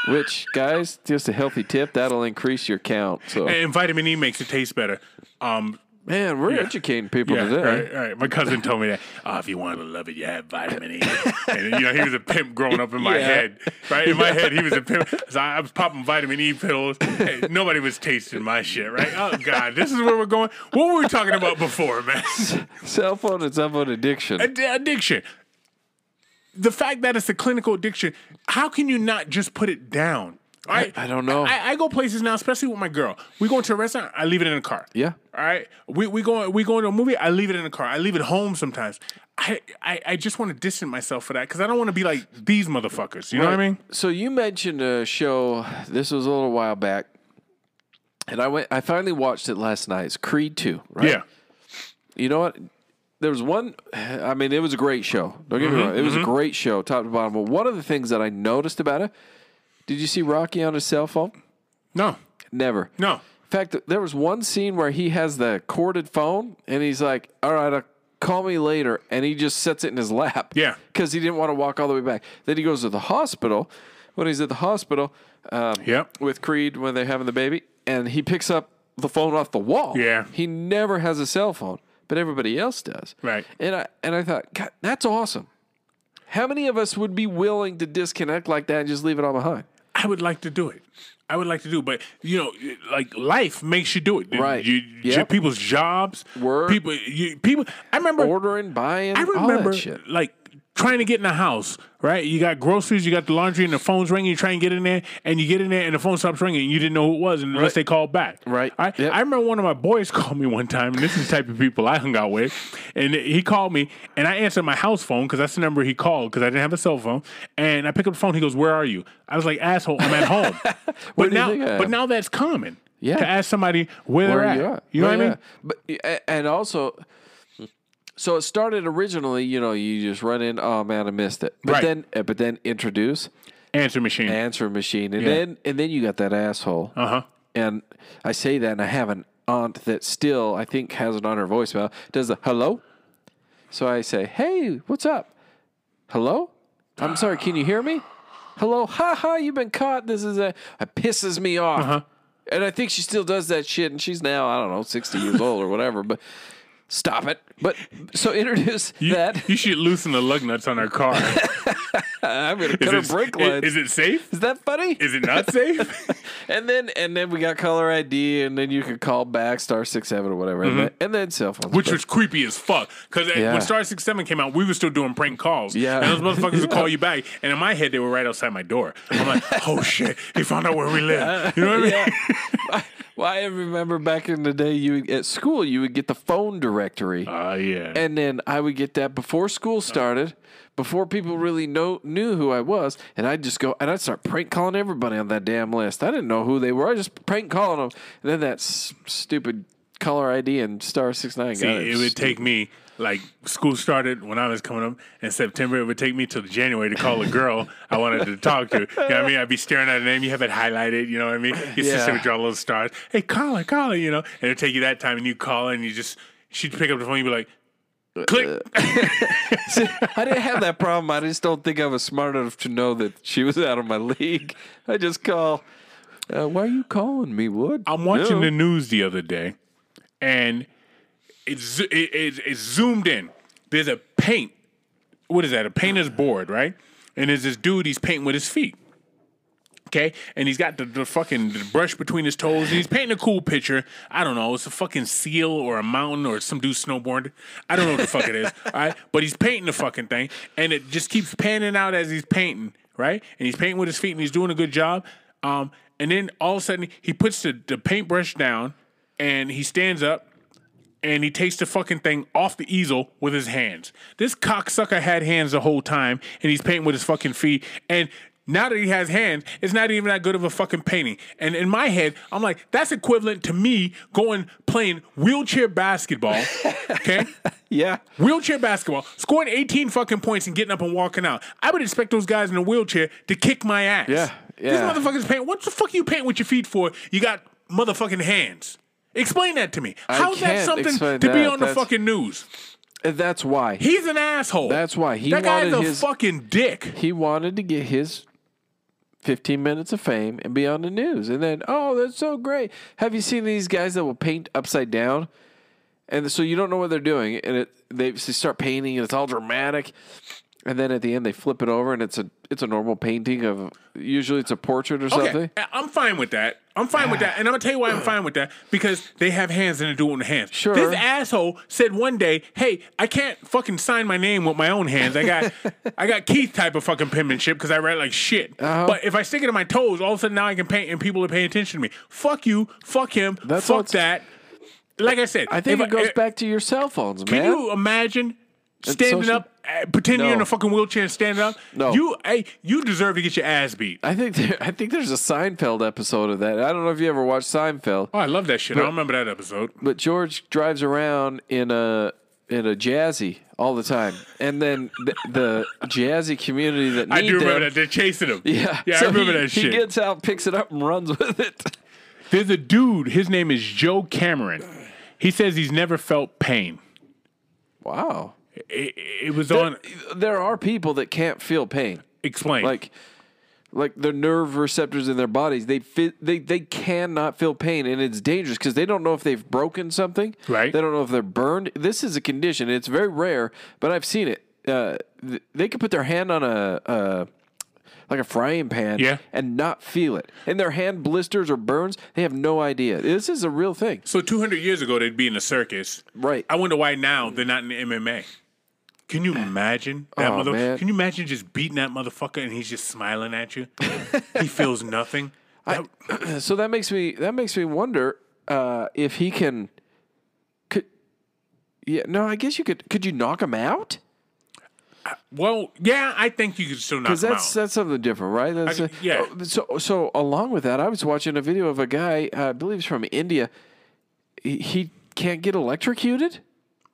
Which guys, just a healthy tip that'll increase your count. So and vitamin E makes it taste better. Um, man, we're educating people yeah, today. right, right. My cousin told me that. Oh, if you want to love it, you have vitamin E. and you know, he was a pimp growing up in my Yeah. head. Right in my head, he was a pimp. So I, I was popping vitamin E pills. Hey, nobody was tasting my shit. Right? Oh God, this is where we're going. What were we talking about before, man? <laughs> Cell phone and cell phone addiction. Ad- addiction. The fact that it's a clinical addiction, how can you not just put it down? Right? I don't know. I, I go places now, especially with my girl. We go into a restaurant, I leave it in the car. Yeah. All right. We we go we go into a movie, I leave it in the car. I leave it home sometimes. I I, I just want to distance myself for that because I don't want to be like these motherfuckers. You know what I mean? So you mentioned a show. This was a little while back, and I went. I finally watched it last night. It's Creed Two, right? Yeah. You know what? There was one. I mean, it was a great show. Don't get me Mm-hmm, wrong. It was a great show, top to bottom. But one of the things that I noticed about it, did you see Rocky on his cell phone? No. Never. No. In fact, there was one scene where he has the corded phone, and he's like, "All right, uh, call me later," and he just sets it in his lap. Yeah. because he didn't want to walk all the way back. Then he goes to the hospital. When he's at the hospital, um, Yep. with Creed when they're having the baby, and he picks up the phone off the wall. Yeah. he never has a cell phone, but everybody else does. Right. And I and I thought, God, that's awesome. How many of us would be willing to disconnect like that and just leave it all behind? I would like to do it. I would like to do it, but you know, like life makes you do it. Right. You, Yep. People's jobs, Work. people, you, people. I remember Ordering, buying, I all remember that shit. like trying to get in the house, right? You got groceries, you got the laundry, and the phone's ringing. You try and get in there, and you get in there, and the phone stops ringing, and you didn't know who it was unless Right. they called back. Right. I, Yep. I remember one of my boys <laughs> called me one time, and this is the type of people I hung out with. And he called me, and I answered my house phone because that's the number he called because I didn't have a cell phone. And I pick up the phone. He goes, "Where are you?" I was like, "Asshole, I'm at home." <laughs> but now, think I am? but now that's common. Yeah. To ask somebody where, where they're at. you are. You know what I yeah. mean? But and also, so it started originally. You know, you just run in. Oh man, I missed it. But Right. then, uh, but then introduce Answer machine. answer machine, and then and then you got that asshole. Uh huh. And I say that, and I have an aunt that still I think has it on her voicemail. Does the hello? So I say, hey, what's up? Hello? I'm sorry. Can you hear me? Hello? Ha ha! You've been caught. This is a. It pisses me off. Uh-huh. And I think she still does that shit, and she's now I don't know, sixty years old or whatever. But stop it. But so introduce You, that. you should loosen the lug nuts on our car. <laughs> I'm gonna Is cut her it, brake is, lines. is it safe? Is that funny? Is it not safe? <laughs> <laughs> And then and then we got caller ID, and then you could call back star six seven or whatever, and, then, and then cell phones. Mm-hmm. Which was creepy as fuck. Because Yeah. when Star Six Seven came out, we were still doing prank calls. Yeah. And those motherfuckers would call you back. And in my head, they were right outside my door. I'm like, oh shit, he found out where we live. You know what I mean? yeah. Well, I remember back in the day, you at school you would get the phone directory, Oh yeah. and then I would get that before school started, before people really know knew who I was, and I'd just go and I'd start prank calling everybody on that damn list. I didn't know who they were. I just prank calling them, and then that s- stupid caller ID and star six nine. See, it would take me like school started when I was coming up in September. It would take me till January to call a girl I wanted to talk to. You know what I mean? I'd be staring at her name. You have it highlighted. You know what I mean? Your sister Yeah. would draw little stars. Hey, call her, call her. You know, and it'd take you that time, and you call her, and you just she'd pick up the phone. You'd be like, click. <laughs> I didn't have that problem. I just don't think I was smart enough to know that she was out of my league. I just call. Uh, why are you calling me, Wood? I'm watching No. the news the other day, and it's it, it, it's zoomed in. There's a paint. What is that? A painter's board, right? And there's this dude. He's painting with his feet. Okay, and he's got the, the fucking the brush between his toes, and he's painting a cool picture. I don't know, it's a fucking seal or a mountain or some dude snowboarding. I don't know what the fuck it is. <laughs> All right, but he's painting the fucking thing, and it just keeps panning out as he's painting, right? And he's painting with his feet, and he's doing a good job. Um, and then all of a sudden, he puts the, the paintbrush down, and he stands up, and he takes the fucking thing off the easel with his hands. This cocksucker had hands the whole time, and he's painting with his fucking feet. And now that he has hands, it's not even that good of a fucking painting. And in my head, I'm like, that's equivalent to me going playing wheelchair basketball. Okay, <laughs> Yeah. wheelchair basketball, scoring 18 fucking points and getting up and walking out. I would expect those guys in a wheelchair to kick my ass. Yeah, These yeah. motherfuckers paint. What the fuck are you painting with your feet for? You got motherfucking hands. Explain that to me. How's that something to be that. on the That's- fucking news? That's why. He's an asshole. That's why. He that guy's wanted a his- fucking dick. he wanted to get his 15 minutes of fame and be on the news. And then, oh, that's so great. Have you seen these guys that will paint upside down? And so you don't know what they're doing. And it, they, they start painting and it's all dramatic. And then at the end they flip it over and it's a it's a normal painting of usually it's a portrait or something. Okay, I- I'm fine with that. I'm fine with that, and I'm gonna tell you why I'm fine with that because they have hands and they do it with hands. Sure. This asshole said one day, "Hey, I can't fucking sign my name with my own hands. I got, <laughs> I got Keith type of fucking penmanship because I write like shit. Uh-huh. But if I stick it in my toes, all of a sudden now I can paint and people are paying attention to me. Fuck you. Fuck him. That's fuck that. Like I said, I think it goes if- back to your cell phones, Can man. you imagine standing social- up, uh, pretending you're in a fucking wheelchair and standing up? No. You, hey, you deserve to get your ass beat. I think there, I think there's a Seinfeld episode of that. I don't know if you ever watched Seinfeld. Oh, I love that shit. I don't remember that episode. but George drives around in a in a jazzy all the time, and then the, the jazzy community that need I do remember them, that. They're chasing him. Yeah, Yeah, so I remember he, that shit. He gets out, picks it up, and runs <laughs> with it. There's a dude, his name is Joe Cameron. He says he's never felt pain. Wow, It, it was on. there are people that can't feel pain, Explain. like like the nerve receptors in their bodies. They fit, they they cannot feel pain, and it's dangerous because they don't know if they've broken something. Right. They don't know if they're burned. This is a condition. It's very rare, but I've seen it. Uh, th- they could put their hand on a. Uh, like a frying pan Yeah. and not feel it. And their hand blisters or burns, they have no idea. This is a real thing. so 200 years ago, they'd be in a circus. Right. I wonder why now they're not in the MMA. Can you imagine that Oh, mother? man. Can you imagine just beating that motherfucker and he's just smiling at you? he feels <laughs> nothing. That- <clears throat> so that makes me that makes me wonder uh, if he can could yeah no I guess you could could you knock him out well, yeah, I think you could still knock because him that's out. that's something different right that's I- a- yeah. oh, so so along with that I was watching a video of a guy uh, I believe he's from India he, he can't get electrocuted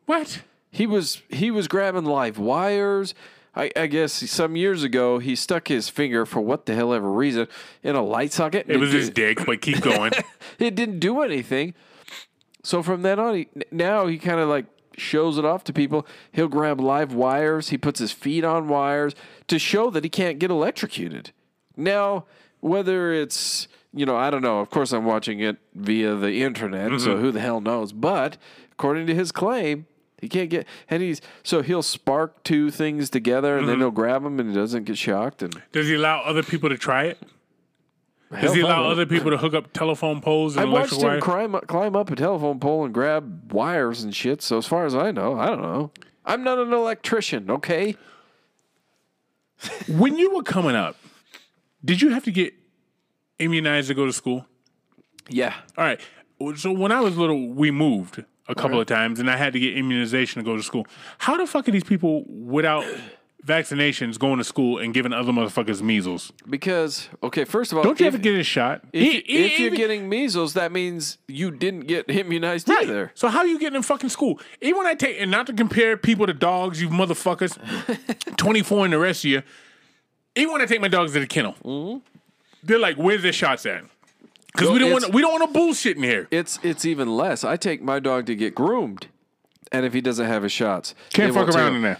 what? He was he was grabbing live wires. I, I guess some years ago he stuck his finger for what the hell ever reason in a light socket. It was his dick, but keep going. <laughs> it didn't do anything. So from then on, he, now he kind of like shows it off to people. He'll grab live wires. He puts his feet on wires to show that he can't get electrocuted. Now, whether it's you know, I don't know. Of course, I'm watching it via the internet, so mm-hmm. who the hell knows? But according to his claim, he can't get, and he's so he'll spark two things together, and then mm-hmm. he'll grab them, and he doesn't get shocked. And Does he allow other people to try it? Does Hell he allow other people to hook up telephone poles and I watched him climb up, climb up a telephone pole and grab wires and shit. So as far as I know, I don't know. I'm not an electrician, okay? <laughs> When you were coming up, did you have to get immunized to go to school? Yeah. All right. So when I was little, we moved a couple of times, and I had to get immunization to go to school. How the fuck are these people without <coughs> vaccinations going to school and giving other motherfuckers measles? Because okay, first of all, Don't you if, have to get a shot? if, if you're getting measles, that means you didn't get <laughs> immunized Right. either. So how are you getting in fucking school? Even when I take and not to compare people to dogs, you motherfuckers, <laughs> twenty four and the rest of you. Even when I take my dogs to the kennel, mm-hmm. they're like, "Where's their shots at?" Because we don't want we don't want to bullshit in here. It's it's even less. I take my dog to get groomed, and if he doesn't have his shots, Can't they fuck won't around in there.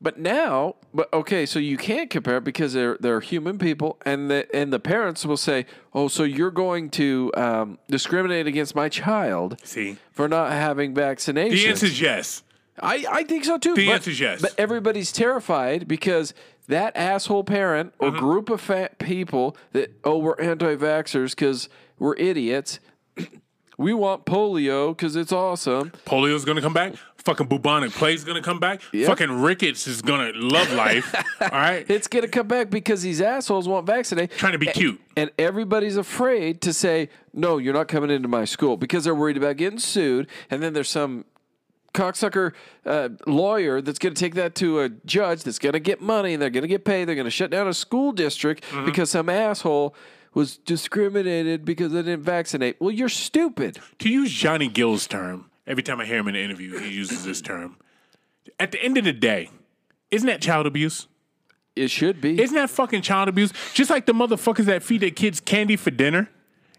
But now, but okay, so you can't compare because they're they're human people, and the and the parents will say, "Oh, so you're going to um, discriminate against my child See, for not having vaccinations?" the answer is yes. I, I think so too. The but, answer is yes. But everybody's terrified because that asshole parent or Mm-hmm. group of fat people that oh we're anti-vaxxers because we're idiots. <clears throat> we want polio because it's awesome. Polio's gonna come back. Fucking bubonic plague's gonna come back. Yep. Fucking rickets is gonna love life. <laughs> all right, It's gonna come back because these assholes won't vaccinate. trying to be cute. And everybody's afraid to say, no, you're not coming into my school because they're worried about getting sued. And then there's some cocksucker uh, lawyer that's going to take that to a judge that's going to get money and they're going to get paid. They're going to shut down a school district Mm-hmm. because some asshole was discriminated because they didn't vaccinate. Well, you're stupid. To use Johnny Gill's term, every time I hear him in an interview, he uses this term. At the end of the day, isn't that child abuse? It should be. Isn't that fucking child abuse? Just like the motherfuckers that feed their kids candy for dinner.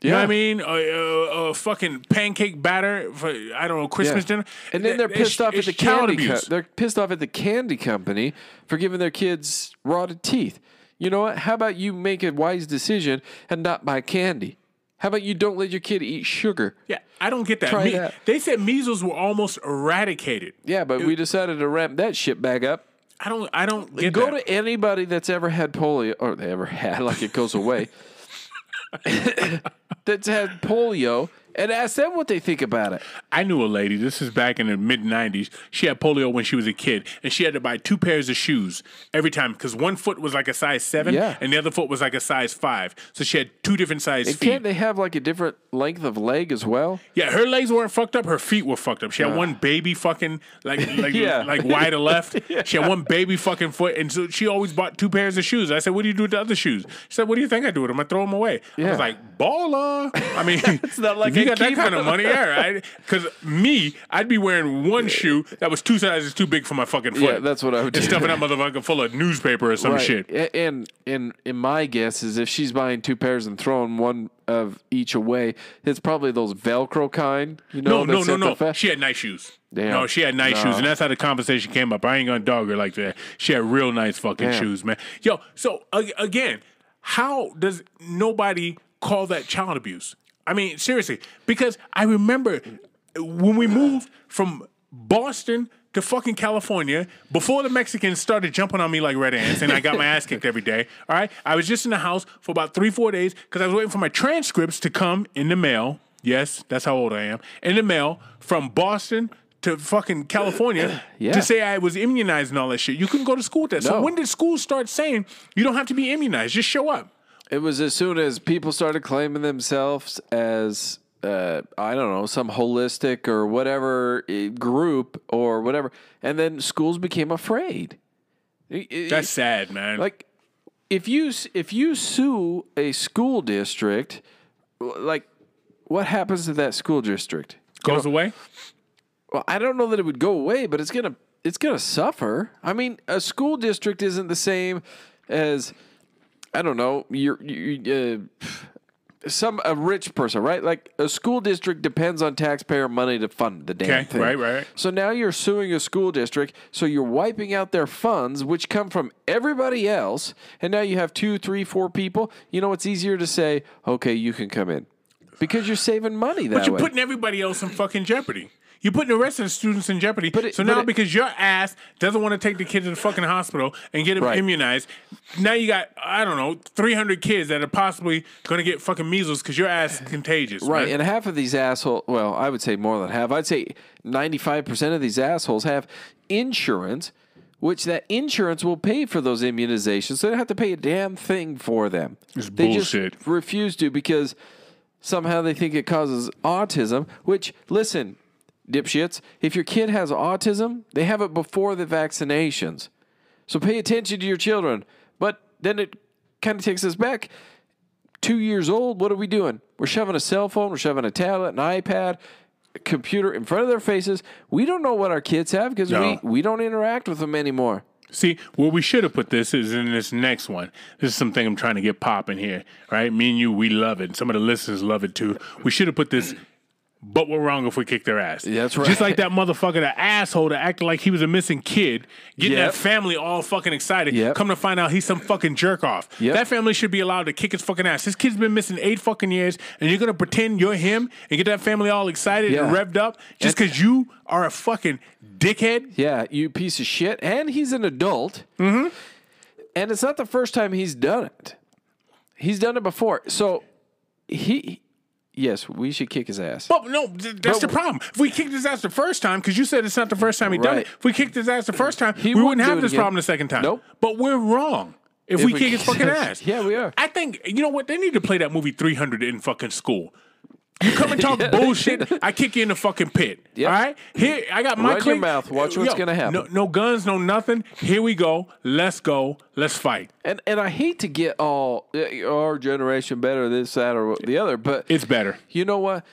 You know what I mean? A, uh, uh, fucking pancake batter for I don't know Christmas dinner, And then they're it's- pissed off at it's the child candy. Co- abuse. they're pissed off at the candy company for giving their kids rotted teeth. You know what? How about you make a wise decision and not buy candy? How about you don't let your kid eat sugar? yeah, I don't get that. Try that. They said measles were almost eradicated. Yeah, but we decided to ramp that shit back up. I don't. I don't get Go that. to anybody that's ever had polio, or they ever had, like it goes away, <laughs> <laughs> that's had polio, and ask them what they think about it. I knew a lady. This is back in the mid '90s. She had polio when she was a kid, and she had to buy two pairs of shoes every time because one foot was like a size seven, Yeah. and the other foot was like a size five. So she had two different size And feet. can't they have like a different length of leg as well? Yeah, her legs weren't fucked up. Her feet were fucked up. She had one baby fucking like like <laughs> Yeah. like wide to <laughs> left. She had one baby fucking foot, and so she always bought two pairs of shoes. I said, "What do you do with the other shoes?" She said, "What do you think I do with them? I throw them away." I was like, "Baller." I mean, <laughs> it's not like if you I got that kind of money, yeah, right? <laughs> Because me, I'd be wearing one shoe that was two sizes too big for my fucking foot. Yeah, that's what I would And do. stuffing that motherfucker full of newspaper or some Right. shit. And and in my guess is if she's buying two pairs and throwing one of each away, it's probably those Velcro kind. You know, No, no, no, no. She had nice shoes. Damn. No, she had nice No. shoes, and that's how the conversation came up. I ain't gonna dog her like that. She had real nice fucking Damn. shoes, man. Yo, so again, how does nobody call that child abuse? I mean, seriously, because I remember when we moved from Boston to fucking California before the Mexicans started jumping on me like red ants and I got my ass kicked every day. All right. I was just in the house for about three, four days because I was waiting for my transcripts to come in the mail. Yes, that's how old I am. In the mail from Boston to fucking California <clears throat> Yeah. to say I was immunized and all that shit. You couldn't go to school with that. So when did school start saying you don't have to be immunized? Just show up. It was as soon as people started claiming themselves as uh, I don't know some holistic or whatever eh, group or whatever, and then schools became afraid. That's sad, man. like if you if you sue a school district, like what happens to that school district? goes away. Well, I don't know that it would go away, but it's gonna it's gonna suffer. I mean, a school district isn't the same as I don't know. You're you, uh, some a rich person, right? Like a school district depends on taxpayer money to fund the damn Okay, thing. right, right. So now you're suing a school district, so you're wiping out their funds, which come from everybody else, and now you have two, three, four people. You know, it's easier to say, okay, you can come in. Because you're saving money that But you're way. putting everybody else in fucking jeopardy. You're putting the rest of the students in jeopardy. But it- so but now, it- because your ass doesn't want to take the kid to the fucking hospital and get them Right. immunized, now you got I don't know 300 kids that are possibly going to get fucking measles because your ass is contagious. Right, man. and half of these assholes, well, I would say more than half. I'd say 95% of these assholes have insurance, which that insurance will pay for those immunizations. So they don't have to pay a damn thing for them. It's they bullshit. just refuse to because somehow they think it causes autism, which, listen, dipshits, if your kid has autism, they have it before the vaccinations. So pay attention to your children. But then it kind of takes us back two years old, what are we doing? We're shoving a cell phone, we're shoving a tablet, an iPad, a computer in front of their faces. We don't know what our kids have because No. we, we don't interact with them anymore. See, where we should have put this is in this next one. This is something I'm trying to get popping here, right? Me and you, we love it. Some of the listeners love it too. We should have put this but we're wrong if we kick their ass. That's right. Just like that motherfucker, the asshole that acted like he was a missing kid, getting Yep. that family all fucking excited. Yep. Come to find out he's some fucking jerk off. Yep. That family should be allowed to kick his fucking ass. This kid's been missing eight fucking years, and you're gonna pretend you're him and get that family all excited and revved up just because you are a fucking dickhead. Yeah, you piece of shit. And he's an adult. Mm-hmm. And it's not the first time he's done it. He's done it before. So he, yes, we should kick his ass. But no, th- that's But- the problem. If we kicked his ass the first time, because you said it's not the first time he done Right. it. If we kicked his ass the first time, He we wouldn't wouldn't do have it this again. problem the second time. Nope. But we're wrong. If, we, kick his fucking ass. <laughs> ass. Yeah, we are. I think you know what they need to play that movie 300 in fucking school. You come and talk <laughs> bullshit, I kick you in the fucking pit. Yep. All right, here I got my Run your mouth. Watch what's Yo, gonna happen. No, no guns, no nothing. Here we go. Let's go. Let's fight. And and I hate to get all uh, our generation better this that or the other, but It's better. you know what?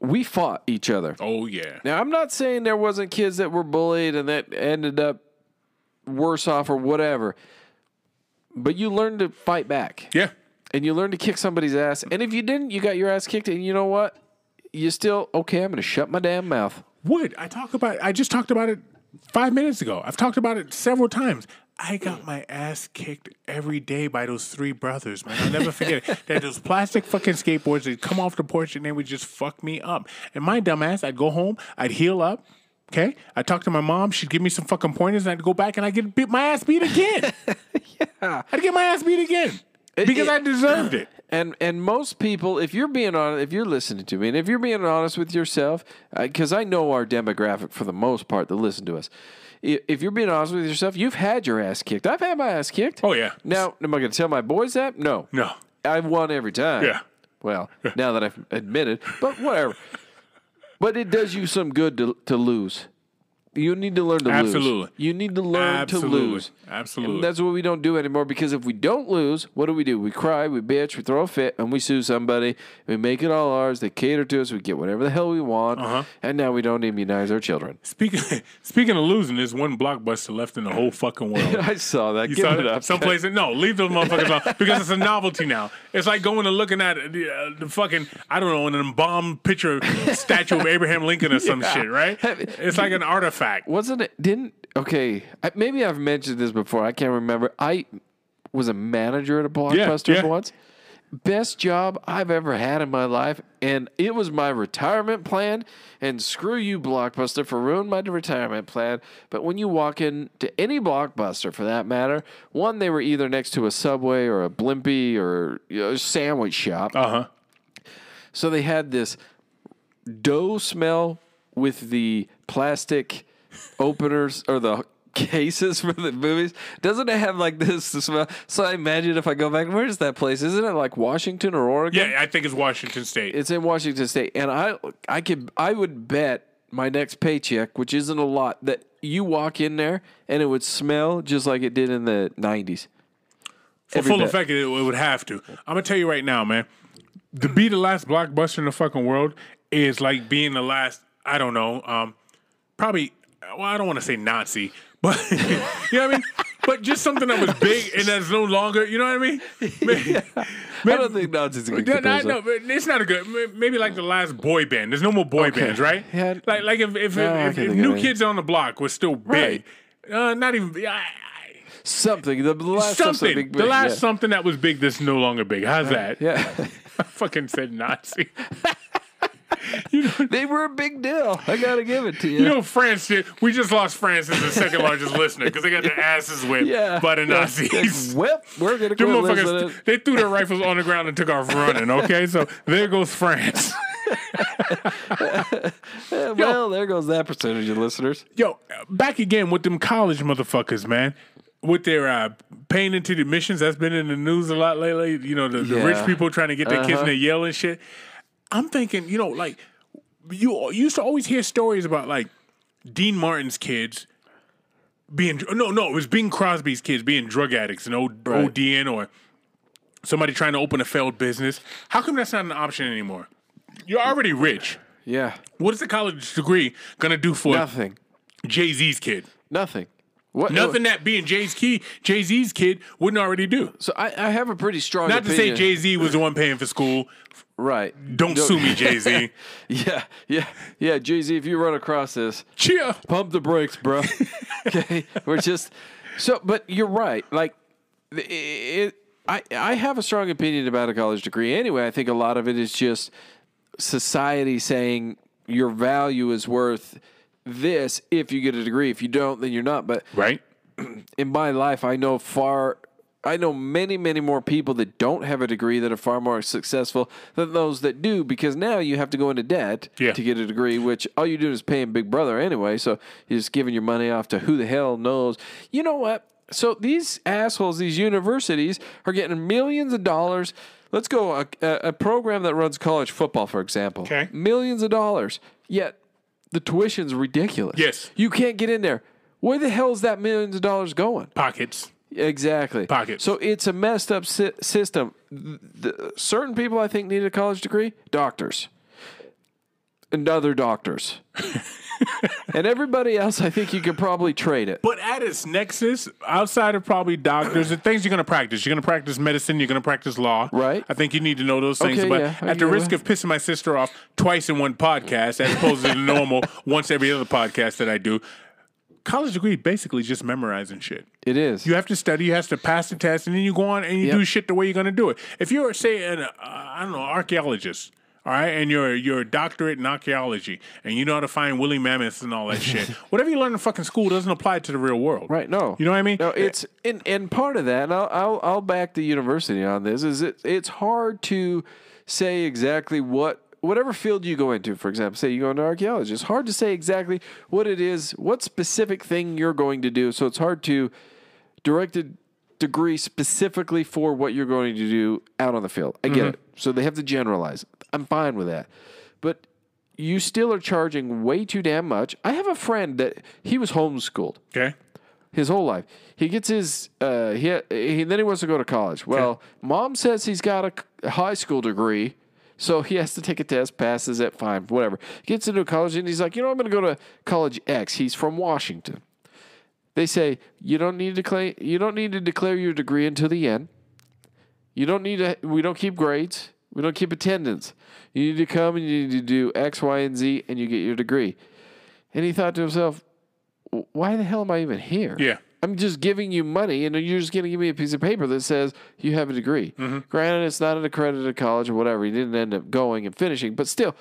We fought each other. Oh yeah. Now I'm not saying there wasn't kids that were bullied and that ended up worse off or whatever, but you learned to fight back. Yeah. And you learn to kick somebody's ass. And if you didn't, you got your ass kicked. And you know what? You still okay. I'm going to shut my damn mouth. Would I talk about? I just talked about it five minutes ago. I've talked about it several times. I got my ass kicked every day by those three brothers, man. I'll never forget it. <laughs> They had those plastic fucking skateboards. They'd come off the porch and they would just fuck me up. And my dumb ass, I'd go home, I'd heal up. Okay, I'd talk to my mom. She'd give me some fucking pointers, and I'd go back and I'd get beat, my ass beat again. <laughs> yeah, I'd get my ass beat again because it- I deserved it. <laughs> And and most people, if you're being honest, if you're listening to me, and if you're being honest with yourself, uh, because I know our demographic for the most part that listen to us. If you're being honest with yourself, you've had your ass kicked. I've had my ass kicked. Oh, yeah. Now, am I going to tell my boys that? No. No, I've won every time. Yeah. Well, now that I've admitted, but whatever. But it does you some good to, to lose. You need to learn to lose. Absolutely. You need to learn Absolutely. to lose. Absolutely. And that's what we don't do anymore because if we don't lose, what do we do? We cry, we bitch, we throw a fit, and we sue somebody. We make it all ours. They cater to us. We get whatever the hell we want. Uh-huh. And now we don't immunize our children. speaking <laughs> speaking of losing, there's one blockbuster left in the whole fucking world. <laughs> I saw that. You Give saw it up. Some places, no, leave those motherfuckers alone because it's a novelty now. It's like going and looking at the, uh, the fucking, I don't know, an embalmed picture statue of Abraham Lincoln or some <laughs> Yeah. shit, right? It's like an artifact. Wasn't it? Didn't okay? I, maybe I've mentioned this before. I can't remember. I was a manager at a blockbuster yeah. once. Best job I've ever had in my life, and it was my retirement plan. And screw you, Blockbuster, for ruining my retirement plan. But when you walk into any Blockbuster, for that matter, one they were either next to a Subway or a Blimpie or you know, a sandwich shop. Uh huh. So they had this dough smell with the plastic openers or the cases <laughs> for the movies. Doesn't it have like this smell? So I imagine if I go back, where's that place? Isn't it like Washington or Oregon? Yeah, I think it's Washington State. It's in Washington State, and I I could I would bet my next paycheck, which isn't a lot, that you walk in there and it would smell just like it did in the nineties. For every full effect, it, it would have to. I'm gonna tell you right now, man. To be the last blockbuster in the fucking world is like being the last. I don't know. Um, probably. Well, I don't want to say Nazi, but <laughs> you know what I mean. But just something that was big and that's no longer. You know what I mean? <laughs> Maybe, I don't think Nazi's a good no, comparison. no, but it's not a good. Maybe like the last boy band. There's no more boy Okay. bands, right? Yeah. Like, like if if, No, if, if New. Kids on the Block was still big, uh, not even I, Something. The last something. big- the last yeah. something that was big that's no longer big. How's that? Yeah. <laughs> I fucking said Nazi. <laughs> They were a big deal. I gotta give it to you. You know, France did. We just lost France as the second largest listener because they got their asses whipped yeah. by the Yeah. Nazis. Well, we're gonna quit listening. motherfuckers, they threw their rifles on the ground and took off running. Okay, so there goes France. <laughs> Yeah, well, there goes that percentage of listeners. Yo, back again with them college motherfuckers, man. With their uh, paying into the missions, that's been in the news a lot lately. You know, the, the rich people trying to get their kids in the Yale and shit. I'm thinking, you know, like you used to always hear stories about like Dean Martin's kids being no, no, it was Bing Crosby's kids being drug addicts and O- Right. ODing or somebody trying to open a failed business. How come that's not an option anymore? You're already rich. Yeah, What is a college degree gonna do for nothing, Jay Z's kid? nothing. What, Nothing that being Jay's key, Jay Z's kid wouldn't already do. So I, I have a pretty strong. Opinion. Not to say. Jay Z was the one paying for school. Right. Don't sue me, <laughs> Jay Z. Yeah, yeah, yeah. Jay Z, if you run across this, Cheer. pump the brakes, bro. <laughs> okay, we're just so. But you're right. Like, it, I I have a strong opinion about a college degree. Anyway, I think a lot of it is just society saying your value is worth this if you get a degree. If you don't, then you're not. But Right? <clears throat> in my life, I know far, I know many, many more people that don't have a degree that are far more successful than those that do because now you have to go into debt Yeah. to get a degree, which all you're doing is paying Big Brother anyway. So you're just giving your money off to who the hell knows. You know what? So these assholes, these universities are getting millions of dollars. Let's go a, a, a program that runs college football, for example. Okay. Millions of dollars. Yet the tuition's ridiculous. Yes. You can't get in there. Where the hell is that millions of dollars going? Pockets. Exactly. Pockets. So it's a messed up si- system. The, certain people I think need a college degree, doctors, and other doctors, <laughs> and everybody else. I think you could probably trade it. But at its nexus, outside of probably doctors, and things you're going to practice, you're going to practice medicine, you're going to practice law. Right. I think you need to know those things. Okay, but yeah, at the risk of pissing my sister off twice in one podcast, as opposed to the normal <laughs> once every other podcast that I do, college degree basically just memorizing shit. It is. You have to study, you have to pass the test, and then you go on and you Yep. do shit the way you're going to do it. If you're, say, an, uh, I don't know, archaeologist, all right, and you're you're a doctorate in archaeology, and you know how to find woolly mammoths and all that <laughs> shit. Whatever you learn in fucking school doesn't apply to the real world. Right. No. You know what I mean? No. It's and and part of that, and I'll I'll, I'll back the university on this. Is it? It's hard to say exactly what whatever field you go into. For example, say you go into archaeology. It's hard to say exactly what it is, what specific thing you're going to do. So it's hard to direct a degree specifically for what you're going to do out on the field. I get mm-hmm. it. So they have to generalize. I'm fine with that. But you still are charging way too damn much. I have a friend that he was homeschooled Okay. his whole life. He gets his uh, he, he then he wants to go to college. Well, mom says he's got a high school degree, so he has to take a test, passes it, fine, whatever. Gets into college and he's like, you know, I'm going to go to college X. He's from Washington. They say you don't need to declare you don't need to declare your degree until the end. You don't need to. We don't keep grades. We don't keep attendance. You need to come and you need to do X, Y, and Z, and you get your degree. And he thought to himself, why the hell am I even here? Yeah. I'm just giving you money, and you're just going to give me a piece of paper that says you have a degree. Mm-hmm. Granted, it's not an accredited college or whatever. He didn't end up going and finishing, but still,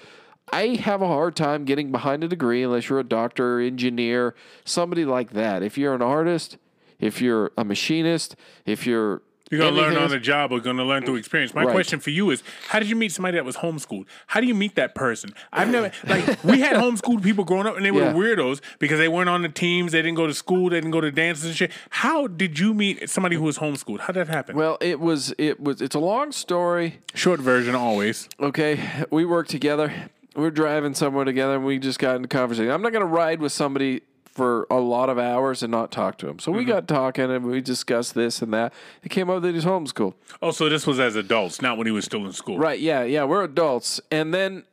I have a hard time getting behind a degree unless you're a doctor, engineer, somebody like that. If you're an artist, if you're a machinist, if you're You're gonna learn on the job or gonna learn through experience. My Right. question for you is how did you meet somebody that was homeschooled? How do you meet that person? I've never like we had homeschooled people growing up and they were Yeah. weirdos because they weren't on the teams, they didn't go to school, they didn't go to dances and shit. How did you meet somebody who was homeschooled? How did that happen? Well, it was it was it's a long story. Short version always. Okay, we worked together. We're driving somewhere together, and we just got into conversation. I'm not going to ride with somebody for a lot of hours and not talk to him. So we mm-hmm. got talking, and we discussed this and that. It came up that he's homeschooled. Oh, so this was as adults, not when he was still in school. Right? Yeah, yeah. We're adults, and then,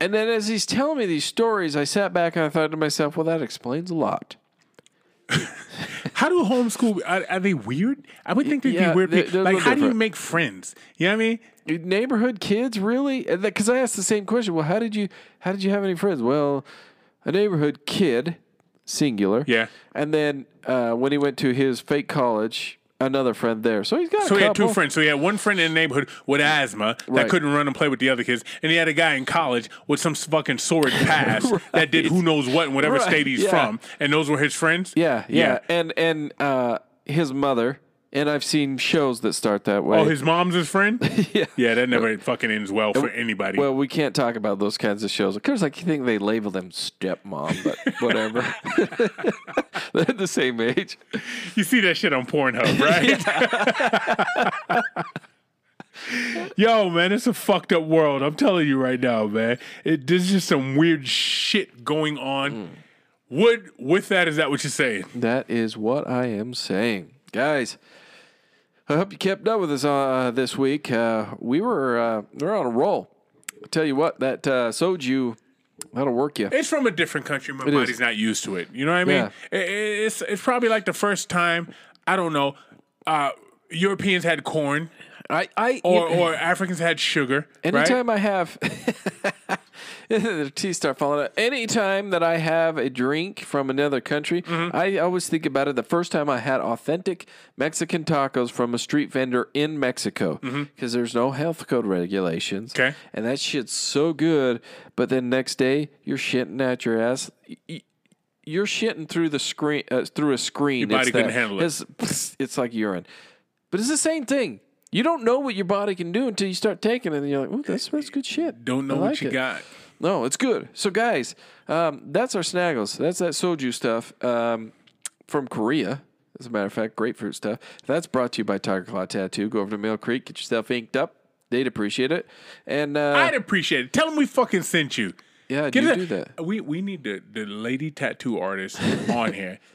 and then as he's telling me these stories, I sat back and I thought to myself, well, that explains a lot. <laughs> How do homeschool are, are they weird? I would think they'd Yeah, be weird. they're- they're like how do you make friends? You know what I mean? Uh, neighborhood kids really uh, because i asked the same question well how did you how did you have any friends well a neighborhood kid singular Yeah. and then uh, when he went to his fake college another friend there so he's got So he had two friends. So he had one friend in the neighborhood with asthma that Right. couldn't run and play with the other kids, and he had a guy in college with some fucking sordid <laughs> past that did who knows what in whatever Right, state he's yeah. from, and those were his friends. yeah, yeah and and uh, his mother and i've seen shows that start that way Oh, his mom's his friend. <laughs> yeah yeah, that never fucking ends well for anybody. well, we can't talk about those kinds of shows. Of course, I think they label them stepmom, but <laughs> whatever. <laughs> They're the same age. you see that shit on Pornhub, right? Yo, man, it's a fucked up world. I'm telling you right now, man. It, there's just some weird shit going on. Hmm. Would with that is that what you're saying? That is what I am saying, guys. I hope you kept up with us uh, this week. Uh, we were uh, we we're on a roll. I tell you what, that uh, soju That'll work you. It's from a different country. My It is. body's not used to it. You know what I mean? Yeah. It's it's probably like the first time. I don't know. Uh, Europeans had corn, I, I, or or Africans had sugar. right? Anytime I have <laughs> <laughs> the teeth start falling out. Anytime that I have a drink from another country, Mm-hmm. I always think about it the first time I had authentic Mexican tacos from a street vendor in Mexico because there's no health code regulations. Mm-hmm. Okay. And that shit's so good. But then next day, you're shitting at your ass. You're shitting through the screen, uh, through a screen. Your body It's couldn't that- handle it. It's, <laughs> it's like urine. But it's the same thing. You don't know what your body can do until you start taking it, and you're like, "Ooh, that's that's good shit." Don't know I what you it. got. No, it's good. So, guys, um, that's our snaggles. That's that soju stuff um, from Korea. As a matter of fact, grapefruit stuff. That's brought to you by Tiger Claw Tattoo. Go over to Mill Creek, get yourself inked up. They'd appreciate it. And uh, I'd appreciate it. Tell them we fucking sent you. yeah, Get do do that. We we need the the lady tattoo artist on here. <laughs>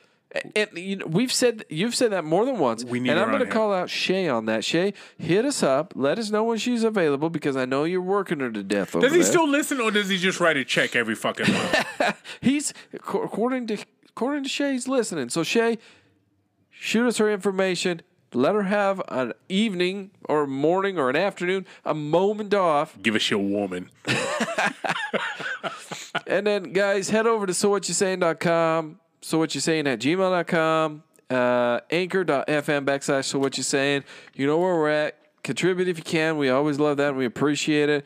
And you know, we've said you've said that more than once. We need and I'm going to call out Shay on that. Shay, hit us up. Let us know when she's available because I know you're working her to death over Does he there. still listen, or does he just write a check every fucking month? <laughs> He's according to according to Shay, he's listening. So Shay, shoot us her information. Let her have an evening or morning or an afternoon, a moment off, Give us your woman. <laughs> and then guys, head over to sowhatyousaying.com, so what you saying at gmail.com, uh, anchor.fm backslash so what you saying. You know where we're at. Contribute if you can. We always love that and we appreciate it.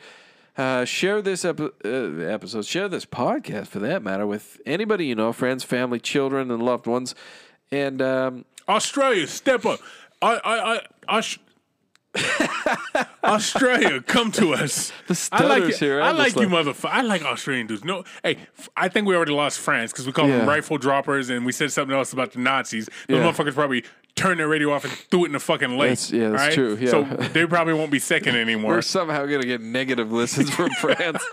Uh, share this epi- uh, episode, share this podcast for that matter with anybody you know, friends, family, children, and loved ones. And um, Australia, step up. I, I, I, Aus- <laughs> Australia, come to us. The I like it. here, I like you, motherfucker. I like Australian dudes. No, hey, f- I think we already lost France because we called Yeah. them rifle droppers and we said something else about the Nazis. Those Yeah. motherfuckers probably turned their radio off and threw it in the fucking lake. That's- yeah, that's right? true, yeah. So they probably won't be second anymore. we're somehow going to get negative listens from <laughs> France.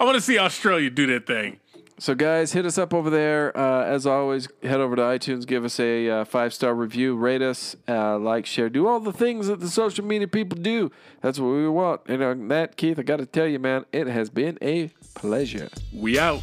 I want to see Australia do that thing. So, guys, hit us up over there. Uh, as always, head over to iTunes, give us a uh, five star review, rate us, uh, like, share, do all the things that the social media people do. That's what we want. And on that, Keith, I got to tell you, man, it has been a pleasure. We out.